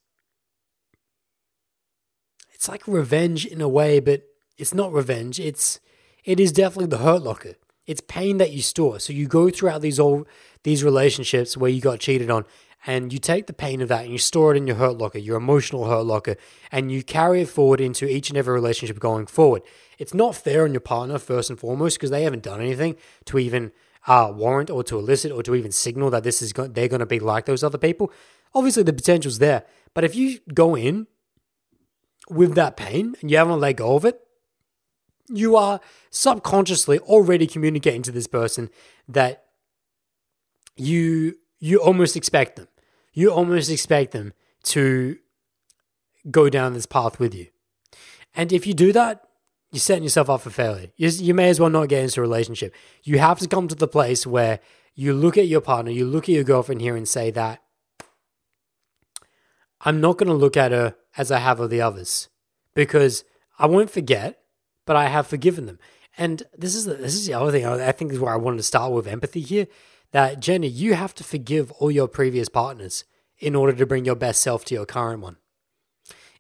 it's like revenge in a way, but it's not revenge. It's it is definitely the hurt locker. It's pain that you store. So you go throughout these all these relationships where you got cheated on, and you take the pain of that and you store it in your hurt locker, your emotional hurt locker, and you carry it forward into each and every relationship going forward. It's not fair on your partner first and foremost because they haven't done anything to even uh, warrant or to elicit or to even signal that this is go- they're going to be like those other people. Obviously, the potential's there, but if you go in with that pain and you haven't let go of it, you are subconsciously already communicating to this person that you you almost expect them. You almost expect them to go down this path with you. And if you do that, you're setting yourself up for failure. You, you may as well not get into a relationship. You have to come to the place where you look at your partner, you look at your girlfriend here and say that I'm not going to look at her as I have of the others because I won't forget, but I have forgiven them. And this is the, this is the other thing I think is where I wanted to start with empathy here. That Jenny, you have to forgive all your previous partners in order to bring your best self to your current one.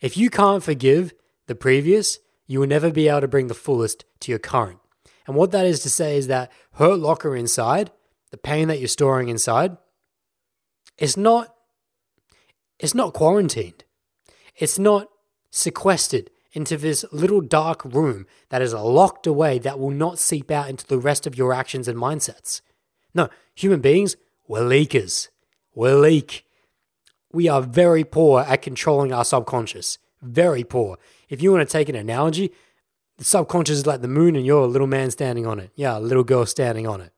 If you can't forgive the previous, you will never be able to bring the fullest to your current. And what that is to say is that hurt locker inside, the pain that you're storing inside, it's not it's not quarantined. It's not sequestered into this little dark room that is locked away that will not seep out into the rest of your actions and mindsets. No, human beings, we're leakers. We're leak. We are very poor at controlling our subconscious. Very poor. If you want to take an analogy, the subconscious is like the moon and you're a little man standing on it. Yeah, a little girl standing on it.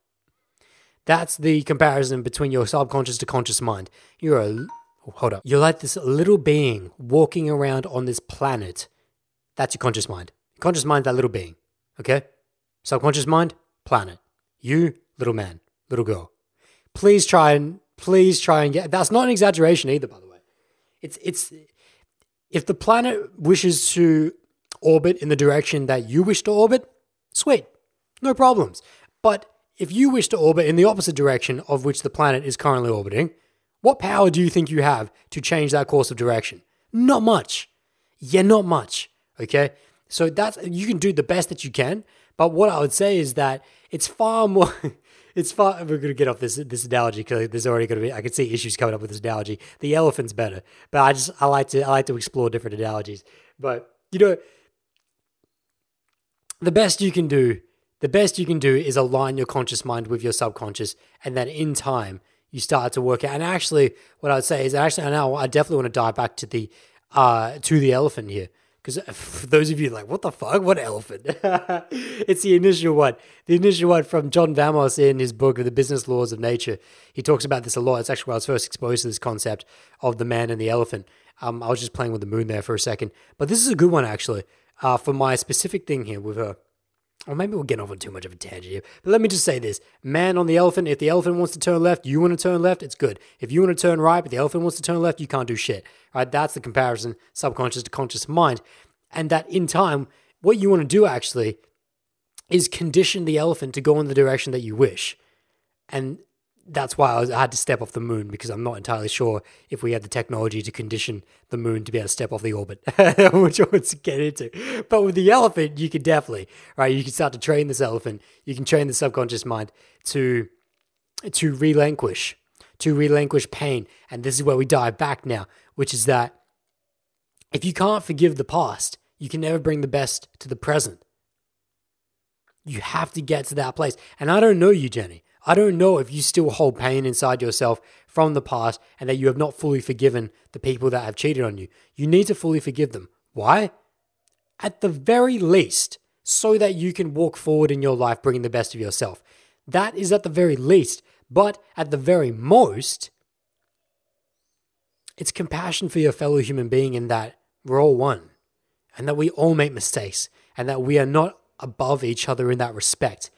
That's the comparison between your subconscious to conscious mind. You're a hold up. You're like this little being walking around on this planet. That's your conscious mind. Conscious mind, that little being. Okay? Subconscious mind, planet. You, little man, little girl. Please try and please try and get that's not an exaggeration either, by the way. It's it's if the planet wishes to orbit in the direction that you wish to orbit, sweet. No problems. But if you wish to orbit in the opposite direction of which the planet is currently orbiting, what power do you think you have to change that course of direction? Not much. Yeah, not much. Okay. So that's, you can do the best that you can. But what I would say is that it's far more, it's far, we're going to get off this, this analogy because there's already going to be, I can see issues coming up with this analogy. The elephant's better, but I just, I like to, I like to explore different analogies. But, you know, the best you can do, the best you can do is align your conscious mind with your subconscious. And then in time, you start to work out. And actually, what I'd say is actually, I know I definitely want to dive back to the uh, to the elephant here. Because for those of you like, what the fuck? What elephant? it's the initial one. The initial one from John Vamos in his book, The Business Laws of Nature. He talks about this a lot. It's actually where I was first exposed to this concept of the man and the elephant. Um, I was just playing with the moon there for a second. But this is a good one, actually, uh, for my specific thing here with her. Or maybe we're getting off on too much of a tangent here. But let me just say this man on the elephant, if the elephant wants to turn left, you want to turn left, it's good. If you want to turn right, but the elephant wants to turn left, you can't do shit. Right? That's the comparison, subconscious to conscious mind. And that in time, what you want to do actually is condition the elephant to go in the direction that you wish. And that's why I, was, I, had to step off the moon because I'm not entirely sure if we had the technology to condition the moon to be able to step off the orbit, which I want to get into. But with the elephant, you could definitely, right? You can start to train this elephant. You can train the subconscious mind to to relinquish, to relinquish pain. And this is where we dive back now, which is that if you can't forgive the past, you can never bring the best to the present. You have to get to that place. And I don't know you, Jenny. I don't know if you still hold pain inside yourself from the past and that you have not fully forgiven the people that have cheated on you. You need to fully forgive them. Why? At the very least, so that you can walk forward in your life bringing the best of yourself. That is at the very least. But at the very most, it's compassion for your fellow human being in that we're all one and that we all make mistakes and that we are not above each other in that respect.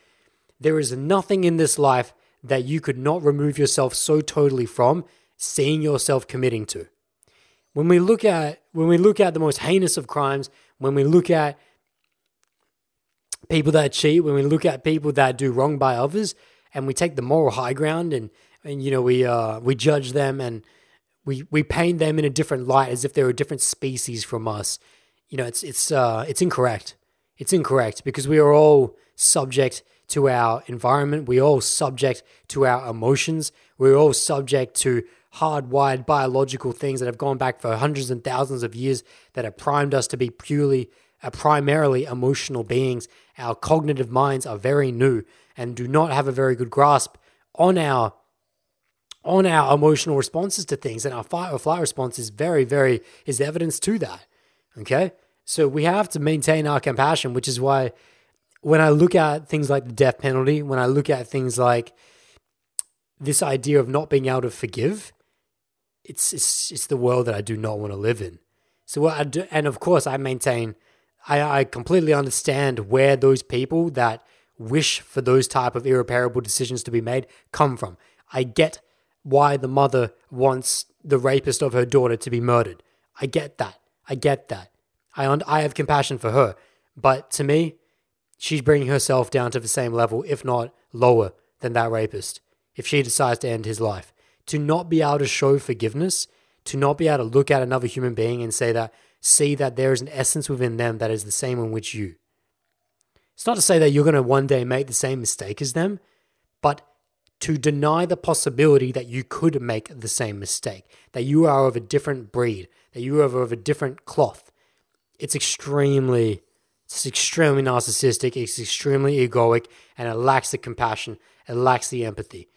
There is nothing in this life that you could not remove yourself so totally from seeing yourself committing to. When we look at when we look at the most heinous of crimes, when we look at people that cheat, when we look at people that do wrong by others, and we take the moral high ground and and you know we uh we judge them and we we paint them in a different light as if they're a different species from us. You know, it's it's uh it's incorrect. It's incorrect because we are all subject to our environment. We're all subject to our emotions. We're all subject to hardwired biological things that have gone back for hundreds and thousands of years that have primed us to be purely, uh, primarily emotional beings. Our cognitive minds are very new and do not have a very good grasp on our on our emotional responses to things and our fight or flight response is very very is evidence to that okay so we have to maintain our compassion which is why when i look at things like the death penalty when i look at things like this idea of not being able to forgive it's it's it's the world that I do not want to live in. So what I do, and of course I maintain, I, I completely understand where those people that wish for those type of irreparable decisions to be made come from. I get why the mother wants the rapist of her daughter to be murdered. I get that. I get that. I I have compassion for her, but to me, she's bringing herself down to the same level, if not lower, than that rapist. If she decides to end his life, to not be able to show forgiveness, to not be able to look at another human being and say that, see that there is an essence within them that is the same in which you. It's not to say that you're going to one day make the same mistake as them, but to deny the possibility that you could make the same mistake, that you are of a different breed, that you are of a different cloth. It's extremely, it's extremely narcissistic, it's extremely egoic, and it lacks the compassion, it lacks the empathy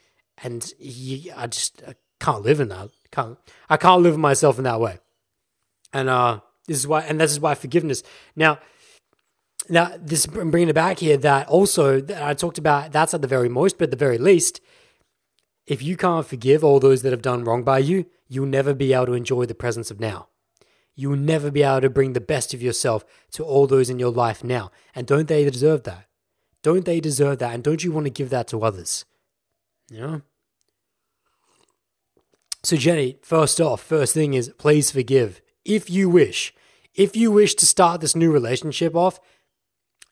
and I just I can't live in that. Can't I can't live myself in that way. And uh, this is why, and this is why forgiveness. Now, now this bringing it back here. That also I talked about. That's at the very most, but at the very least, if you can't forgive all those that have done wrong by you, you'll never be able to enjoy the presence of now. You'll never be able to bring the best of yourself to all those in your life now. And don't they deserve that? Don't they deserve that? And don't you want to give that to others? You know? So, Jenny, first off, first thing is please forgive if you wish. If you wish to start this new relationship off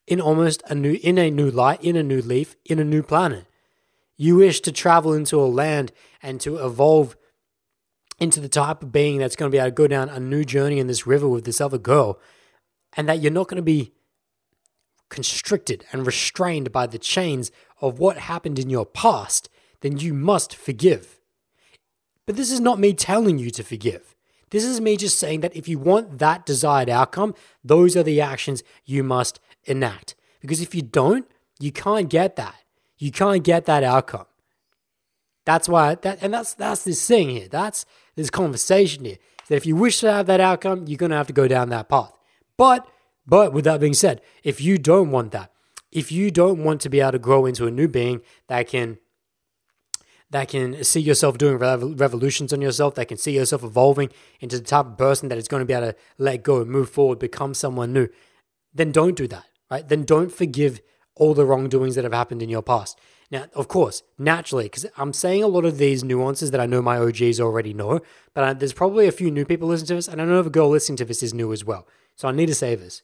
in almost a new, in a new light, in a new leaf, in a new planet, you wish to travel into a land and to evolve into the type of being that's going to be able to go down a new journey in this river with this other girl, and that you're not going to be constricted and restrained by the chains of what happened in your past, then you must forgive. But this is not me telling you to forgive. This is me just saying that if you want that desired outcome, those are the actions you must enact. Because if you don't, you can't get that. You can't get that outcome. That's why that and that's that's this thing here. That's this conversation here. That if you wish to have that outcome, you're gonna have to go down that path. But but with that being said, if you don't want that, if you don't want to be able to grow into a new being that can that can see yourself doing revolutions on yourself, that can see yourself evolving into the type of person that is going to be able to let go, and move forward, become someone new, then don't do that, right? Then don't forgive all the wrongdoings that have happened in your past. Now, of course, naturally, because I'm saying a lot of these nuances that I know my OGs already know, but I, there's probably a few new people listening to this, and I know if a girl listening to this is new as well. So I need to say this.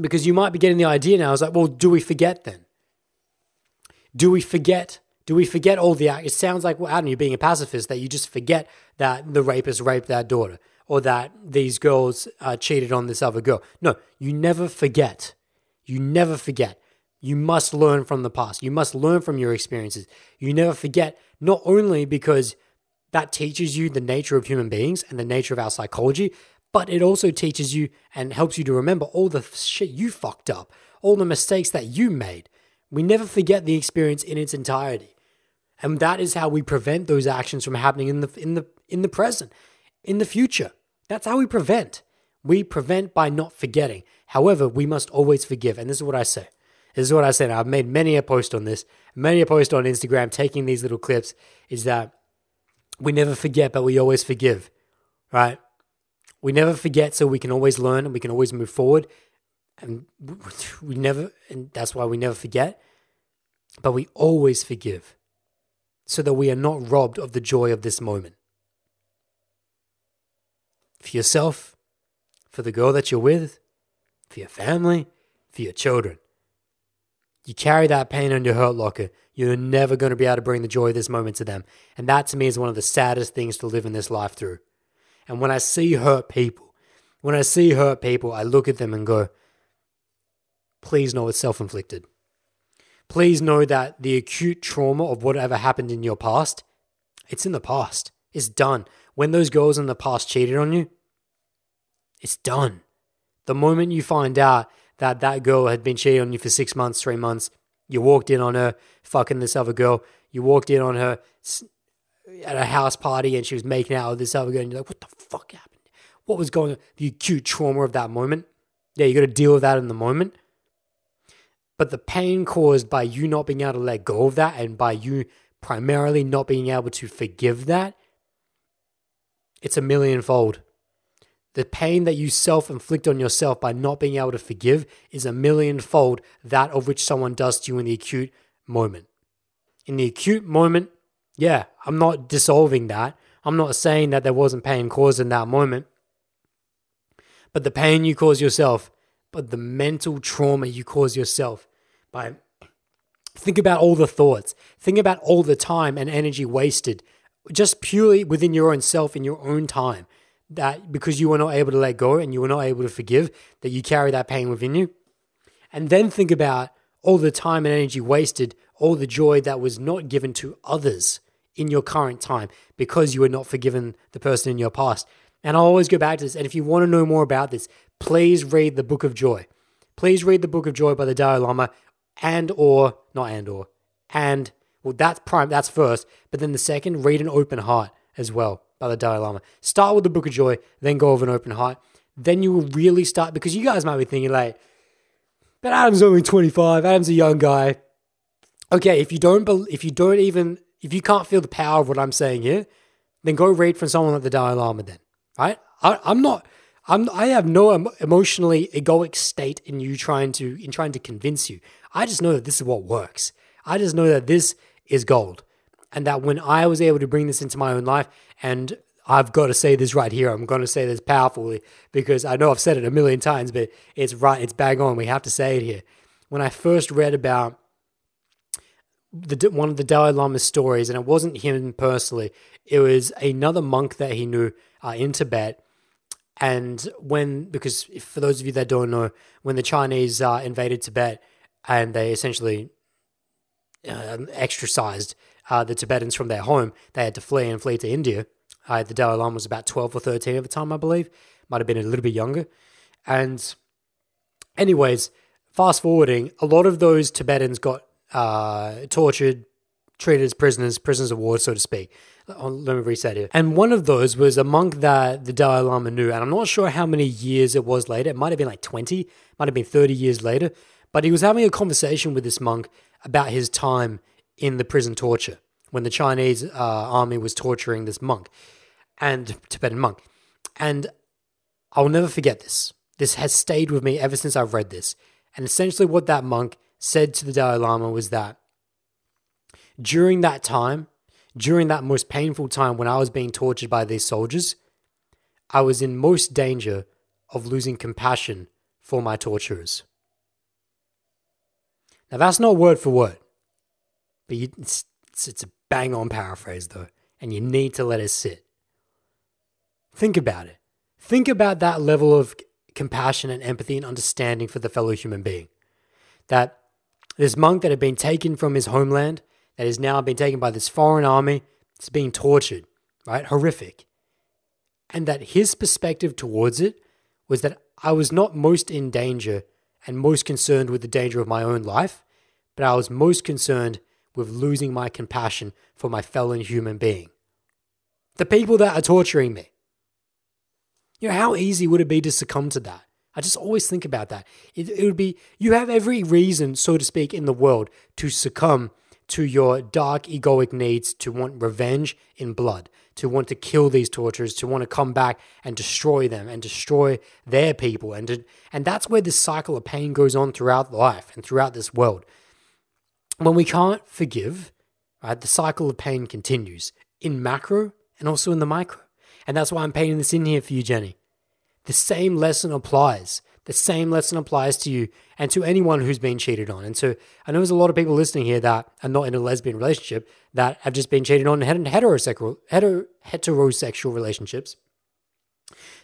Because you might be getting the idea now, it's like, well, do we forget then? Do we forget do we forget all the? It sounds like, well, Adam, you're being a pacifist, that you just forget that the rapist raped that daughter or that these girls uh, cheated on this other girl. No, you never forget. You never forget. You must learn from the past. You must learn from your experiences. You never forget, not only because that teaches you the nature of human beings and the nature of our psychology, but it also teaches you and helps you to remember all the shit you fucked up, all the mistakes that you made. We never forget the experience in its entirety. And that is how we prevent those actions from happening in the in the in the present, in the future. That's how we prevent. We prevent by not forgetting. However, we must always forgive. And this is what I say. This is what I said. I've made many a post on this, many a post on Instagram, taking these little clips. Is that we never forget, but we always forgive, right? We never forget, so we can always learn and we can always move forward. And we never, and that's why we never forget, but we always forgive so that we are not robbed of the joy of this moment. For yourself, for the girl that you're with, for your family, for your children. You carry that pain on your hurt locker. You're never going to be able to bring the joy of this moment to them. And that to me is one of the saddest things to live in this life through. And when I see hurt people, when I see hurt people, I look at them and go, please know it's self inflicted. Please know that the acute trauma of whatever happened in your past, it's in the past. It's done. When those girls in the past cheated on you, it's done. The moment you find out that that girl had been cheating on you for six months, three months, you walked in on her fucking this other girl, you walked in on her at a house party and she was making out with this other girl, and you're like, what the fuck happened? What was going on? The acute trauma of that moment. Yeah, you got to deal with that in the moment. But the pain caused by you not being able to let go of that and by you primarily not being able to forgive that, it's a millionfold. The pain that you self inflict on yourself by not being able to forgive is a millionfold that of which someone does to you in the acute moment. In the acute moment, yeah, I'm not dissolving that. I'm not saying that there wasn't pain caused in that moment. But the pain you cause yourself, but the mental trauma you cause yourself by think about all the thoughts, think about all the time and energy wasted just purely within your own self in your own time that because you were not able to let go and you were not able to forgive, that you carry that pain within you. And then think about all the time and energy wasted, all the joy that was not given to others in your current time because you were not forgiven the person in your past. And I always go back to this. And if you want to know more about this, please read the Book of Joy. Please read the Book of Joy by the Dalai Lama, and or not and or and well that's prime that's first, but then the second read an open heart as well by the Dalai Lama. Start with the Book of Joy, then go with an open heart. Then you will really start because you guys might be thinking like, but Adam's only 25. Adam's a young guy. Okay, if you don't, if you don't even, if you can't feel the power of what I'm saying here, then go read from someone like the Dalai Lama. Then, right? I, I'm not. I'm. I have no emotionally egoic state in you trying to in trying to convince you. I just know that this is what works. I just know that this is gold and that when I was able to bring this into my own life, and I've got to say this right here, I'm going to say this powerfully because I know I've said it a million times, but it's right, it's bang on. We have to say it here. When I first read about the one of the Dalai Lama's stories, and it wasn't him personally, it was another monk that he knew uh, in Tibet. And when, because for those of you that don't know, when the Chinese uh, invaded Tibet and they essentially uh, exorcised uh, the Tibetans from their home. They had to flee and flee to India. Uh, the Dalai Lama was about 12 or 13 at the time, I believe. Might have been a little bit younger. And, anyways, fast forwarding, a lot of those Tibetans got uh, tortured, treated as prisoners, prisoners of war, so to speak. Let me reset here. And one of those was a monk that the Dalai Lama knew. And I'm not sure how many years it was later. It might have been like 20, might have been 30 years later. But he was having a conversation with this monk about his time in the prison torture when the Chinese uh, army was torturing this monk and Tibetan monk. And I'll never forget this. This has stayed with me ever since I've read this. And essentially, what that monk said to the Dalai Lama was that during that time, during that most painful time when I was being tortured by these soldiers, I was in most danger of losing compassion for my torturers. Now, that's not word for word, but you, it's, it's, a bang on paraphrase, though, and you need to let it sit. Think about it. Think about that level of compassion and empathy and understanding for the fellow human being. That this monk that had been taken from his homeland, that has now been taken by this foreign army, is being tortured, right? Horrific. And that his perspective towards it was that I was not most in danger and most concerned with the danger of my own life, but I was most concerned with losing my compassion for my fellow human being. The people that are torturing me. You know, how easy would it be to succumb to that? I just always think about that. It, it would be, you have every reason, so to speak, in the world to succumb to your dark egoic needs to want revenge in blood, to want to kill these torturers, to want to come back and destroy them and destroy their people. And, to, and that's where this cycle of pain goes on throughout life and throughout this world. When we can't forgive, right, the cycle of pain continues in macro and also in the micro. And that's why I'm painting this in here for you, Jenny. The same lesson applies. The same lesson applies to you and to anyone who's been cheated on. And so I know there's a lot of people listening here that are not in a lesbian relationship that have just been cheated on in heterosexual, heterosexual relationships.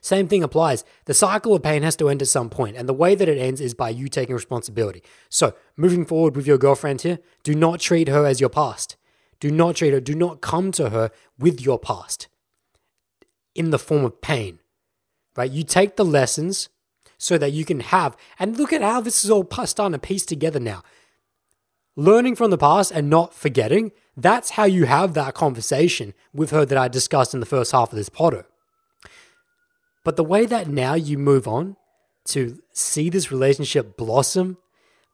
Same thing applies. The cycle of pain has to end at some point, and the way that it ends is by you taking responsibility. So, moving forward with your girlfriend here, do not treat her as your past. Do not treat her, do not come to her with your past in the form of pain right? You take the lessons so that you can have, and look at how this is all starting to piece together now. Learning from the past and not forgetting, that's how you have that conversation with her that I discussed in the first half of this potter. But the way that now you move on to see this relationship blossom,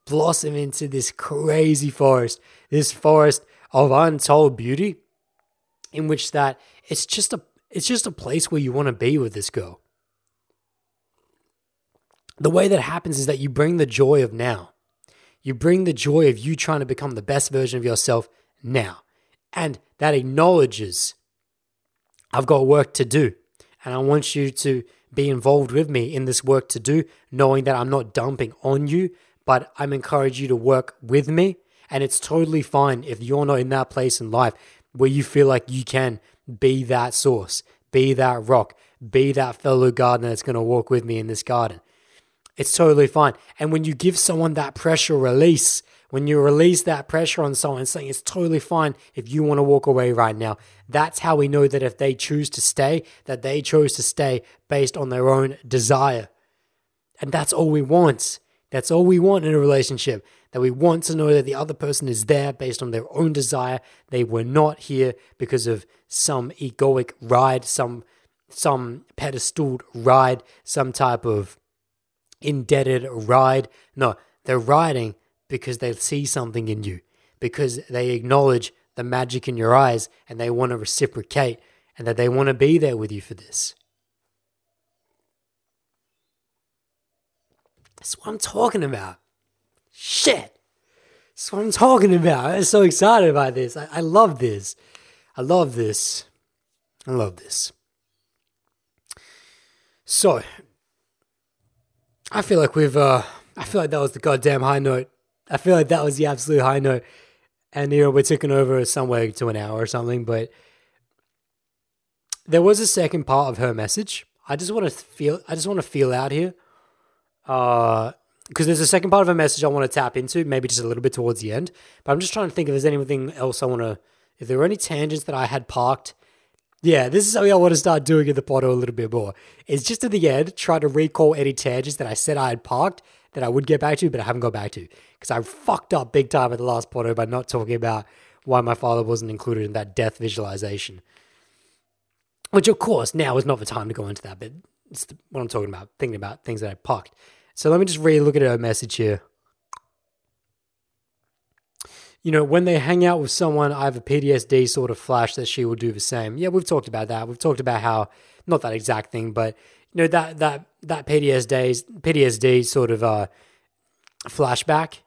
blossom into this crazy forest, this forest of untold beauty, in which that it's just a it's just a place where you want to be with this girl the way that happens is that you bring the joy of now. You bring the joy of you trying to become the best version of yourself now. And that acknowledges, I've got work to do. And I want you to be involved with me in this work to do, knowing that I'm not dumping on you, but I'm encouraging you to work with me. And it's totally fine if you're not in that place in life where you feel like you can be that source, be that rock, be that fellow gardener that's going to walk with me in this garden. It's totally fine. And when you give someone that pressure release, when you release that pressure on someone saying it's totally fine if you want to walk away right now, that's how we know that if they choose to stay, that they chose to stay based on their own desire. And that's all we want. That's all we want in a relationship. That we want to know that the other person is there based on their own desire. They were not here because of some egoic ride, some some pedestaled ride, some type of indebted ride. No, they're riding because they see something in you, because they acknowledge the magic in your eyes and they want to reciprocate and that they want to be there with you for this. That's what I'm talking about. Shit. That's what I'm talking about. I'm so excited about this. I, I love this. I love this. I love this. So, I feel like we've. Uh, I feel like that was the goddamn high note. I feel like that was the absolute high note, and you know we're ticking over somewhere to an hour or something. But there was a second part of her message. I just want to feel. I just want to feel out here. Uh, because there's a second part of her message I want to tap into, maybe just a little bit towards the end. But I'm just trying to think if there's anything else I want to. If there were any tangents that I had parked yeah, this is something I want to start doing in the pod a little bit more. It's just at the end, try to recall any tangents that I said I had parked that I would get back to, but I haven't got back to. Because I fucked up big time at the last pod by not talking about why my father wasn't included in that death visualization. Which, of course, now is not the time to go into that, but it's what I'm talking about, thinking about things that I parked. So let me just really look at her message here you know, when they hang out with someone, I have a PTSD sort of flash that she will do the same. Yeah, we've talked about that. We've talked about how not that exact thing, but you know that that that PTSD PTSD sort of uh flashback.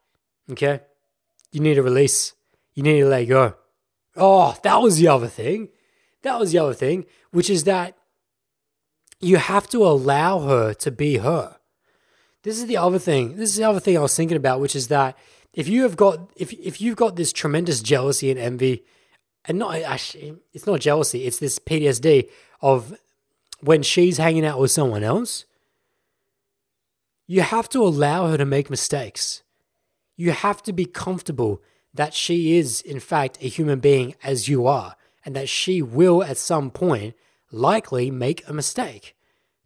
Okay, you need to release. You need to let go. Oh, that was the other thing. That was the other thing, which is that you have to allow her to be her. This is the other thing. This is the other thing I was thinking about, which is that if you have got if if you've got this tremendous jealousy and envy, and not actually, it's not jealousy, it's this PTSD of when she's hanging out with someone else. You have to allow her to make mistakes. You have to be comfortable that she is, in fact, a human being as you are, and that she will, at some point, likely make a mistake.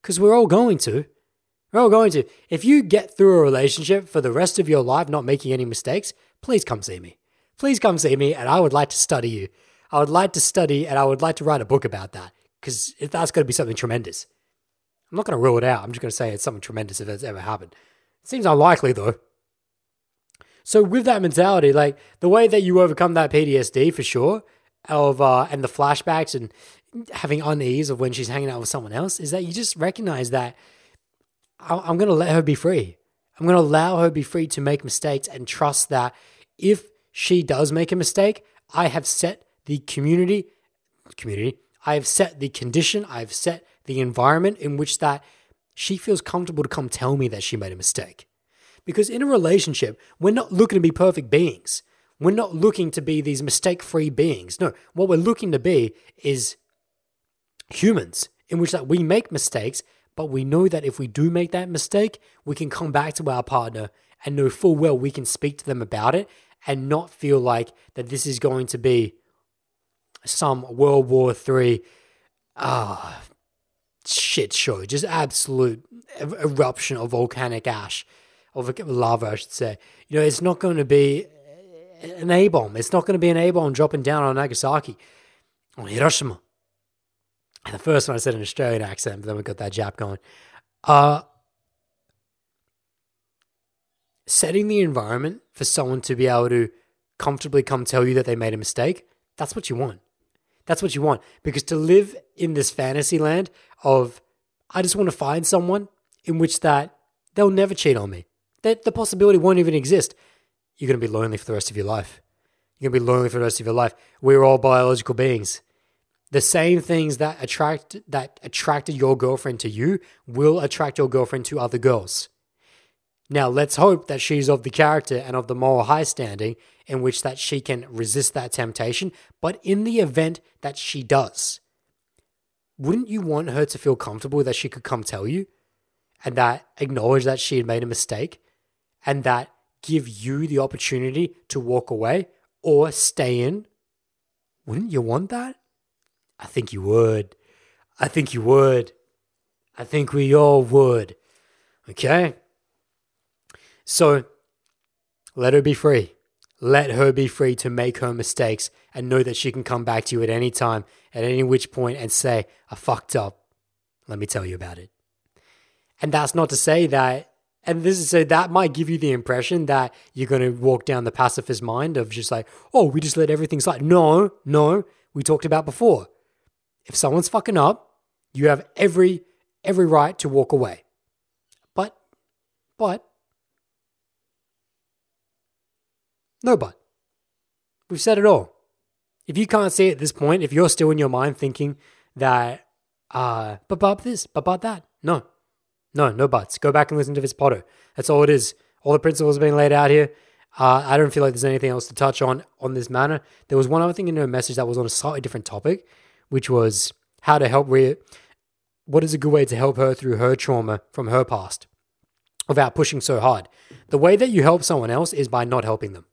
Because we're all going to. We're all going to. If you get through a relationship for the rest of your life not making any mistakes, please come see me. Please come see me, and I would like to study you. I would like to study, and I would like to write a book about that because that's going to be something tremendous. I'm not going to rule it out. I'm just going to say it's something tremendous if it's ever happened. Seems unlikely though. So with that mentality, like the way that you overcome that PTSD for sure, of uh, and the flashbacks and having unease of when she's hanging out with someone else, is that you just recognize that I'm going to let her be free. I'm going to allow her be free to make mistakes and trust that if she does make a mistake, I have set the community community. I have set the condition. I've set the environment in which that she feels comfortable to come tell me that she made a mistake. Because in a relationship, we're not looking to be perfect beings. We're not looking to be these mistake free beings. No, what we're looking to be is humans in which that we make mistakes, but we know that if we do make that mistake, we can come back to our partner and know full well we can speak to them about it and not feel like that this is going to be some World War Three ah shit show, just absolute eruption of volcanic ash, of lava, I should say. You know, it's not going to be an A bomb. It's not going to be an A bomb dropping down on Nagasaki, on Hiroshima. And the first one I said in Australian accent, but then we got that Jap going. Uh, setting the environment for someone to be able to comfortably come tell you that they made a mistake, that's what you want. That's what you want. Because to live in this fantasy land of, I just want to find someone in which that they'll never cheat on me, that the possibility won't even exist, you're going to be lonely for the rest of your life. You're going to be lonely for the rest of your life. We're all biological beings. The same things that attract that attracted your girlfriend to you will attract your girlfriend to other girls. Now, let's hope that she's of the character and of the moral high standing in which that she can resist that temptation. But in the event that she does, wouldn't you want her to feel comfortable that she could come tell you and that acknowledge that she had made a mistake and that give you the opportunity to walk away or stay in? Wouldn't you want that? I think you would. I think you would. I think we all would. Okay? So let her be free. Let her be free to make her mistakes and know that she can come back to you at any time, at any which point, and say, I fucked up. Let me tell you about it. And that's not to say that, and this is so that might give you the impression that you're going to walk down the pacifist mind of just like, oh, we just let everything slide. No, no, we talked about before. If someone's fucking up, you have every every right to walk away. But, but No but. We've said it all. If you can't see at this point, if you're still in your mind thinking that, uh, but about this, but about that, no. No, no buts. Go back and listen to this Potter. That's all it is. All the principles are being laid out here. Uh, I don't feel like there's anything else to touch on on this matter. There was one other thing in her message that was on a slightly different topic, which was how to help re- what is a good way to help her through her trauma from her past without pushing so hard. The way that you help someone else is by not helping them.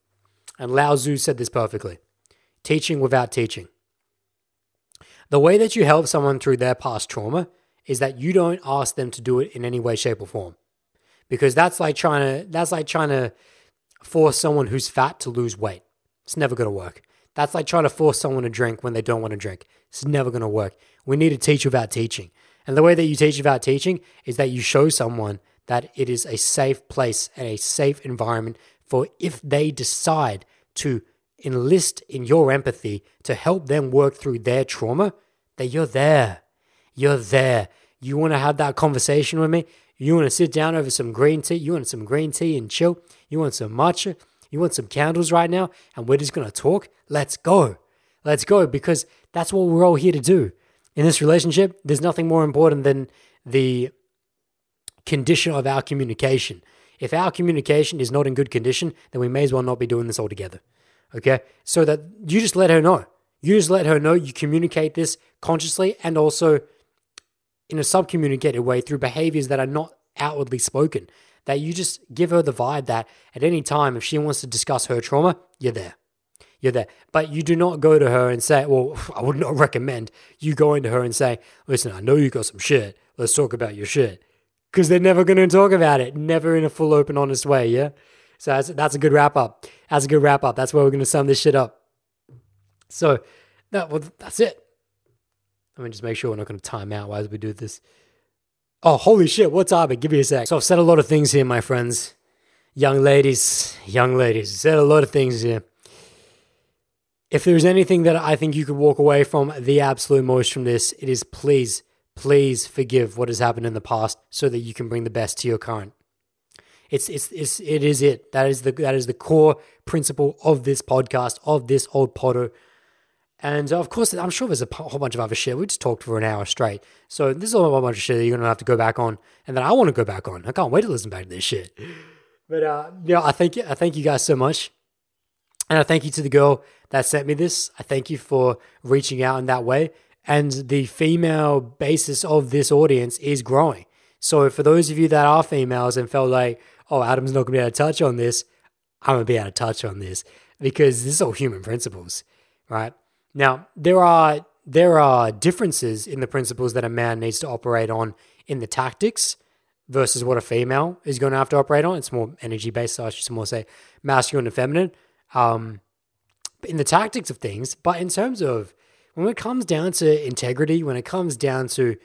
And Lao Tzu said this perfectly teaching without teaching. The way that you help someone through their past trauma is that you don't ask them to do it in any way, shape, or form. Because that's like trying to that's like trying to force someone who's fat to lose weight. It's never gonna work. That's like trying to force someone to drink when they don't want to drink. It's never gonna work. We need to teach without teaching. And the way that you teach without teaching is that you show someone that it is a safe place and a safe environment for if they decide to enlist in your empathy to help them work through their trauma, that you're there. You're there. You want to have that conversation with me? You want to sit down over some green tea? You want some green tea and chill? You want some matcha? You want some candles right now? And we're just going to talk? Let's go. Let's go because that's what we're all here to do. In this relationship, there's nothing more important than the condition of our communication. If our communication is not in good condition, then we may as well not be doing this altogether. Okay? So that you just let her know. You just let her know you communicate this consciously and also in a subcommunicated way through behaviors that are not outwardly spoken. That you just give her the vibe that at any time, if she wants to discuss her trauma, you're there. You're there. But you do not go to her and say, well, I would not recommend you going to her and say, listen, I know you got some shit. Let's talk about your shit because they're never going to talk about it, never in a full, open, honest way. Yeah. So that's, that's a good wrap up. That's a good wrap up. That's where we're going to sum this shit up. So that well, that's it. Let me just make sure we're not going to time out as we do this. Oh, holy shit, what's up? Give me a sec. So I've said a lot of things here, my friends. Young ladies, young ladies, said a lot of things here. If there's anything that I think you could walk away from the absolute most from this, it is please, please forgive what has happened in the past so that you can bring the best to your current. It's it's it's it is it. That is the that is the core principle of this podcast, of this old Potter. And of course, I'm sure there's a whole bunch of other shit. We just talked for an hour straight. So this is a whole bunch of shit that you're gonna have to go back on, and that I want to go back on. I can't wait to listen back to this shit. But uh, you know, I thank you. I thank you guys so much, and I thank you to the girl that sent me this. I thank you for reaching out in that way. And the female basis of this audience is growing. So for those of you that are females and felt like, oh, Adam's not gonna be able to touch on this, I'm gonna be able to touch on this because this is all human principles, right? Now there are there are differences in the principles that a man needs to operate on in the tactics versus what a female is going to have to operate on. It's more energy based, so I should more say masculine and feminine um, in the tactics of things. But in terms of when it comes down to integrity, when it comes down to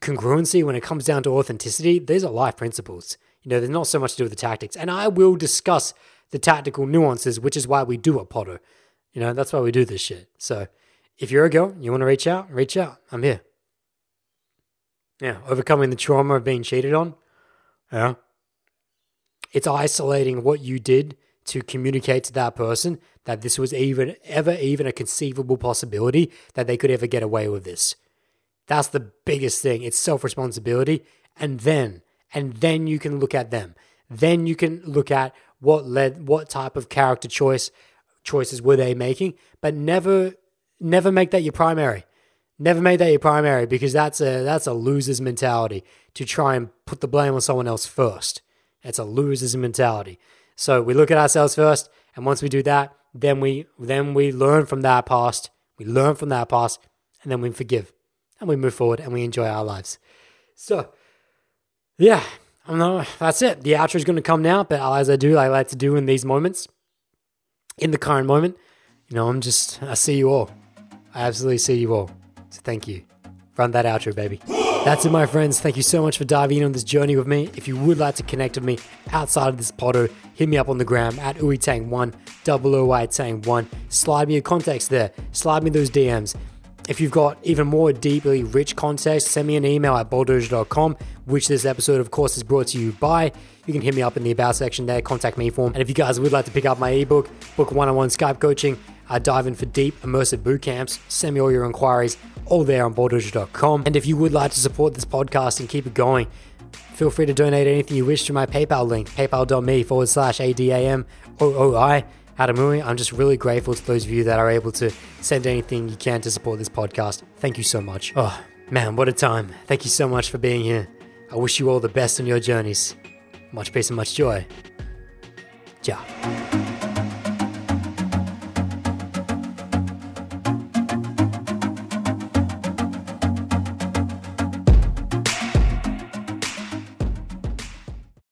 congruency, when it comes down to authenticity, these are life principles. You know, there's not so much to do with the tactics. And I will discuss the tactical nuances, which is why we do a Potter. You know, that's why we do this shit. So if you're a girl, you want to reach out, reach out. I'm here. Yeah, overcoming the trauma of being cheated on. Yeah. It's isolating what you did to communicate to that person that this was even ever even a conceivable possibility that they could ever get away with this. That's the biggest thing. It's self-responsibility and then and then you can look at them. Then you can look at what led what type of character choice choices were they making, but never never make that your primary. Never make that your primary because that's a that's a loser's mentality to try and put the blame on someone else first. It's a loser's mentality. So we look at ourselves first, and once we do that, then we then we learn from that past. We learn from that past, and then we forgive, and we move forward, and we enjoy our lives. So, yeah, I know. That's it. The outro is going to come now, but as I do, I like to do in these moments, in the current moment, you know, I'm just I see you all. I absolutely see you all. So thank you. Run that outro, baby. That's it, my friends. Thank you so much for diving in on this journey with me. If you would like to connect with me outside of this Potter, hit me up on the gram at uitang1, double OITang1. Slide me your context there. Slide me those DMs. If you've got even more deeply rich context, send me an email at bulldozer.com, which this episode, of course, is brought to you by. You can hit me up in the About section there, contact me form. And if you guys would like to pick up my ebook, book one on one Skype coaching, I dive in for deep, immersive boot camps, send me all your inquiries all there on bulldozer.com. And if you would like to support this podcast and keep it going, feel free to donate anything you wish to my PayPal link, paypal.me forward slash ADAM ADAMOOI. Adamui, I'm just really grateful to those of you that are able to send anything you can to support this podcast. Thank you so much. Oh, man, what a time. Thank you so much for being here. I wish you all the best on your journeys. Much peace and much joy. Ciao.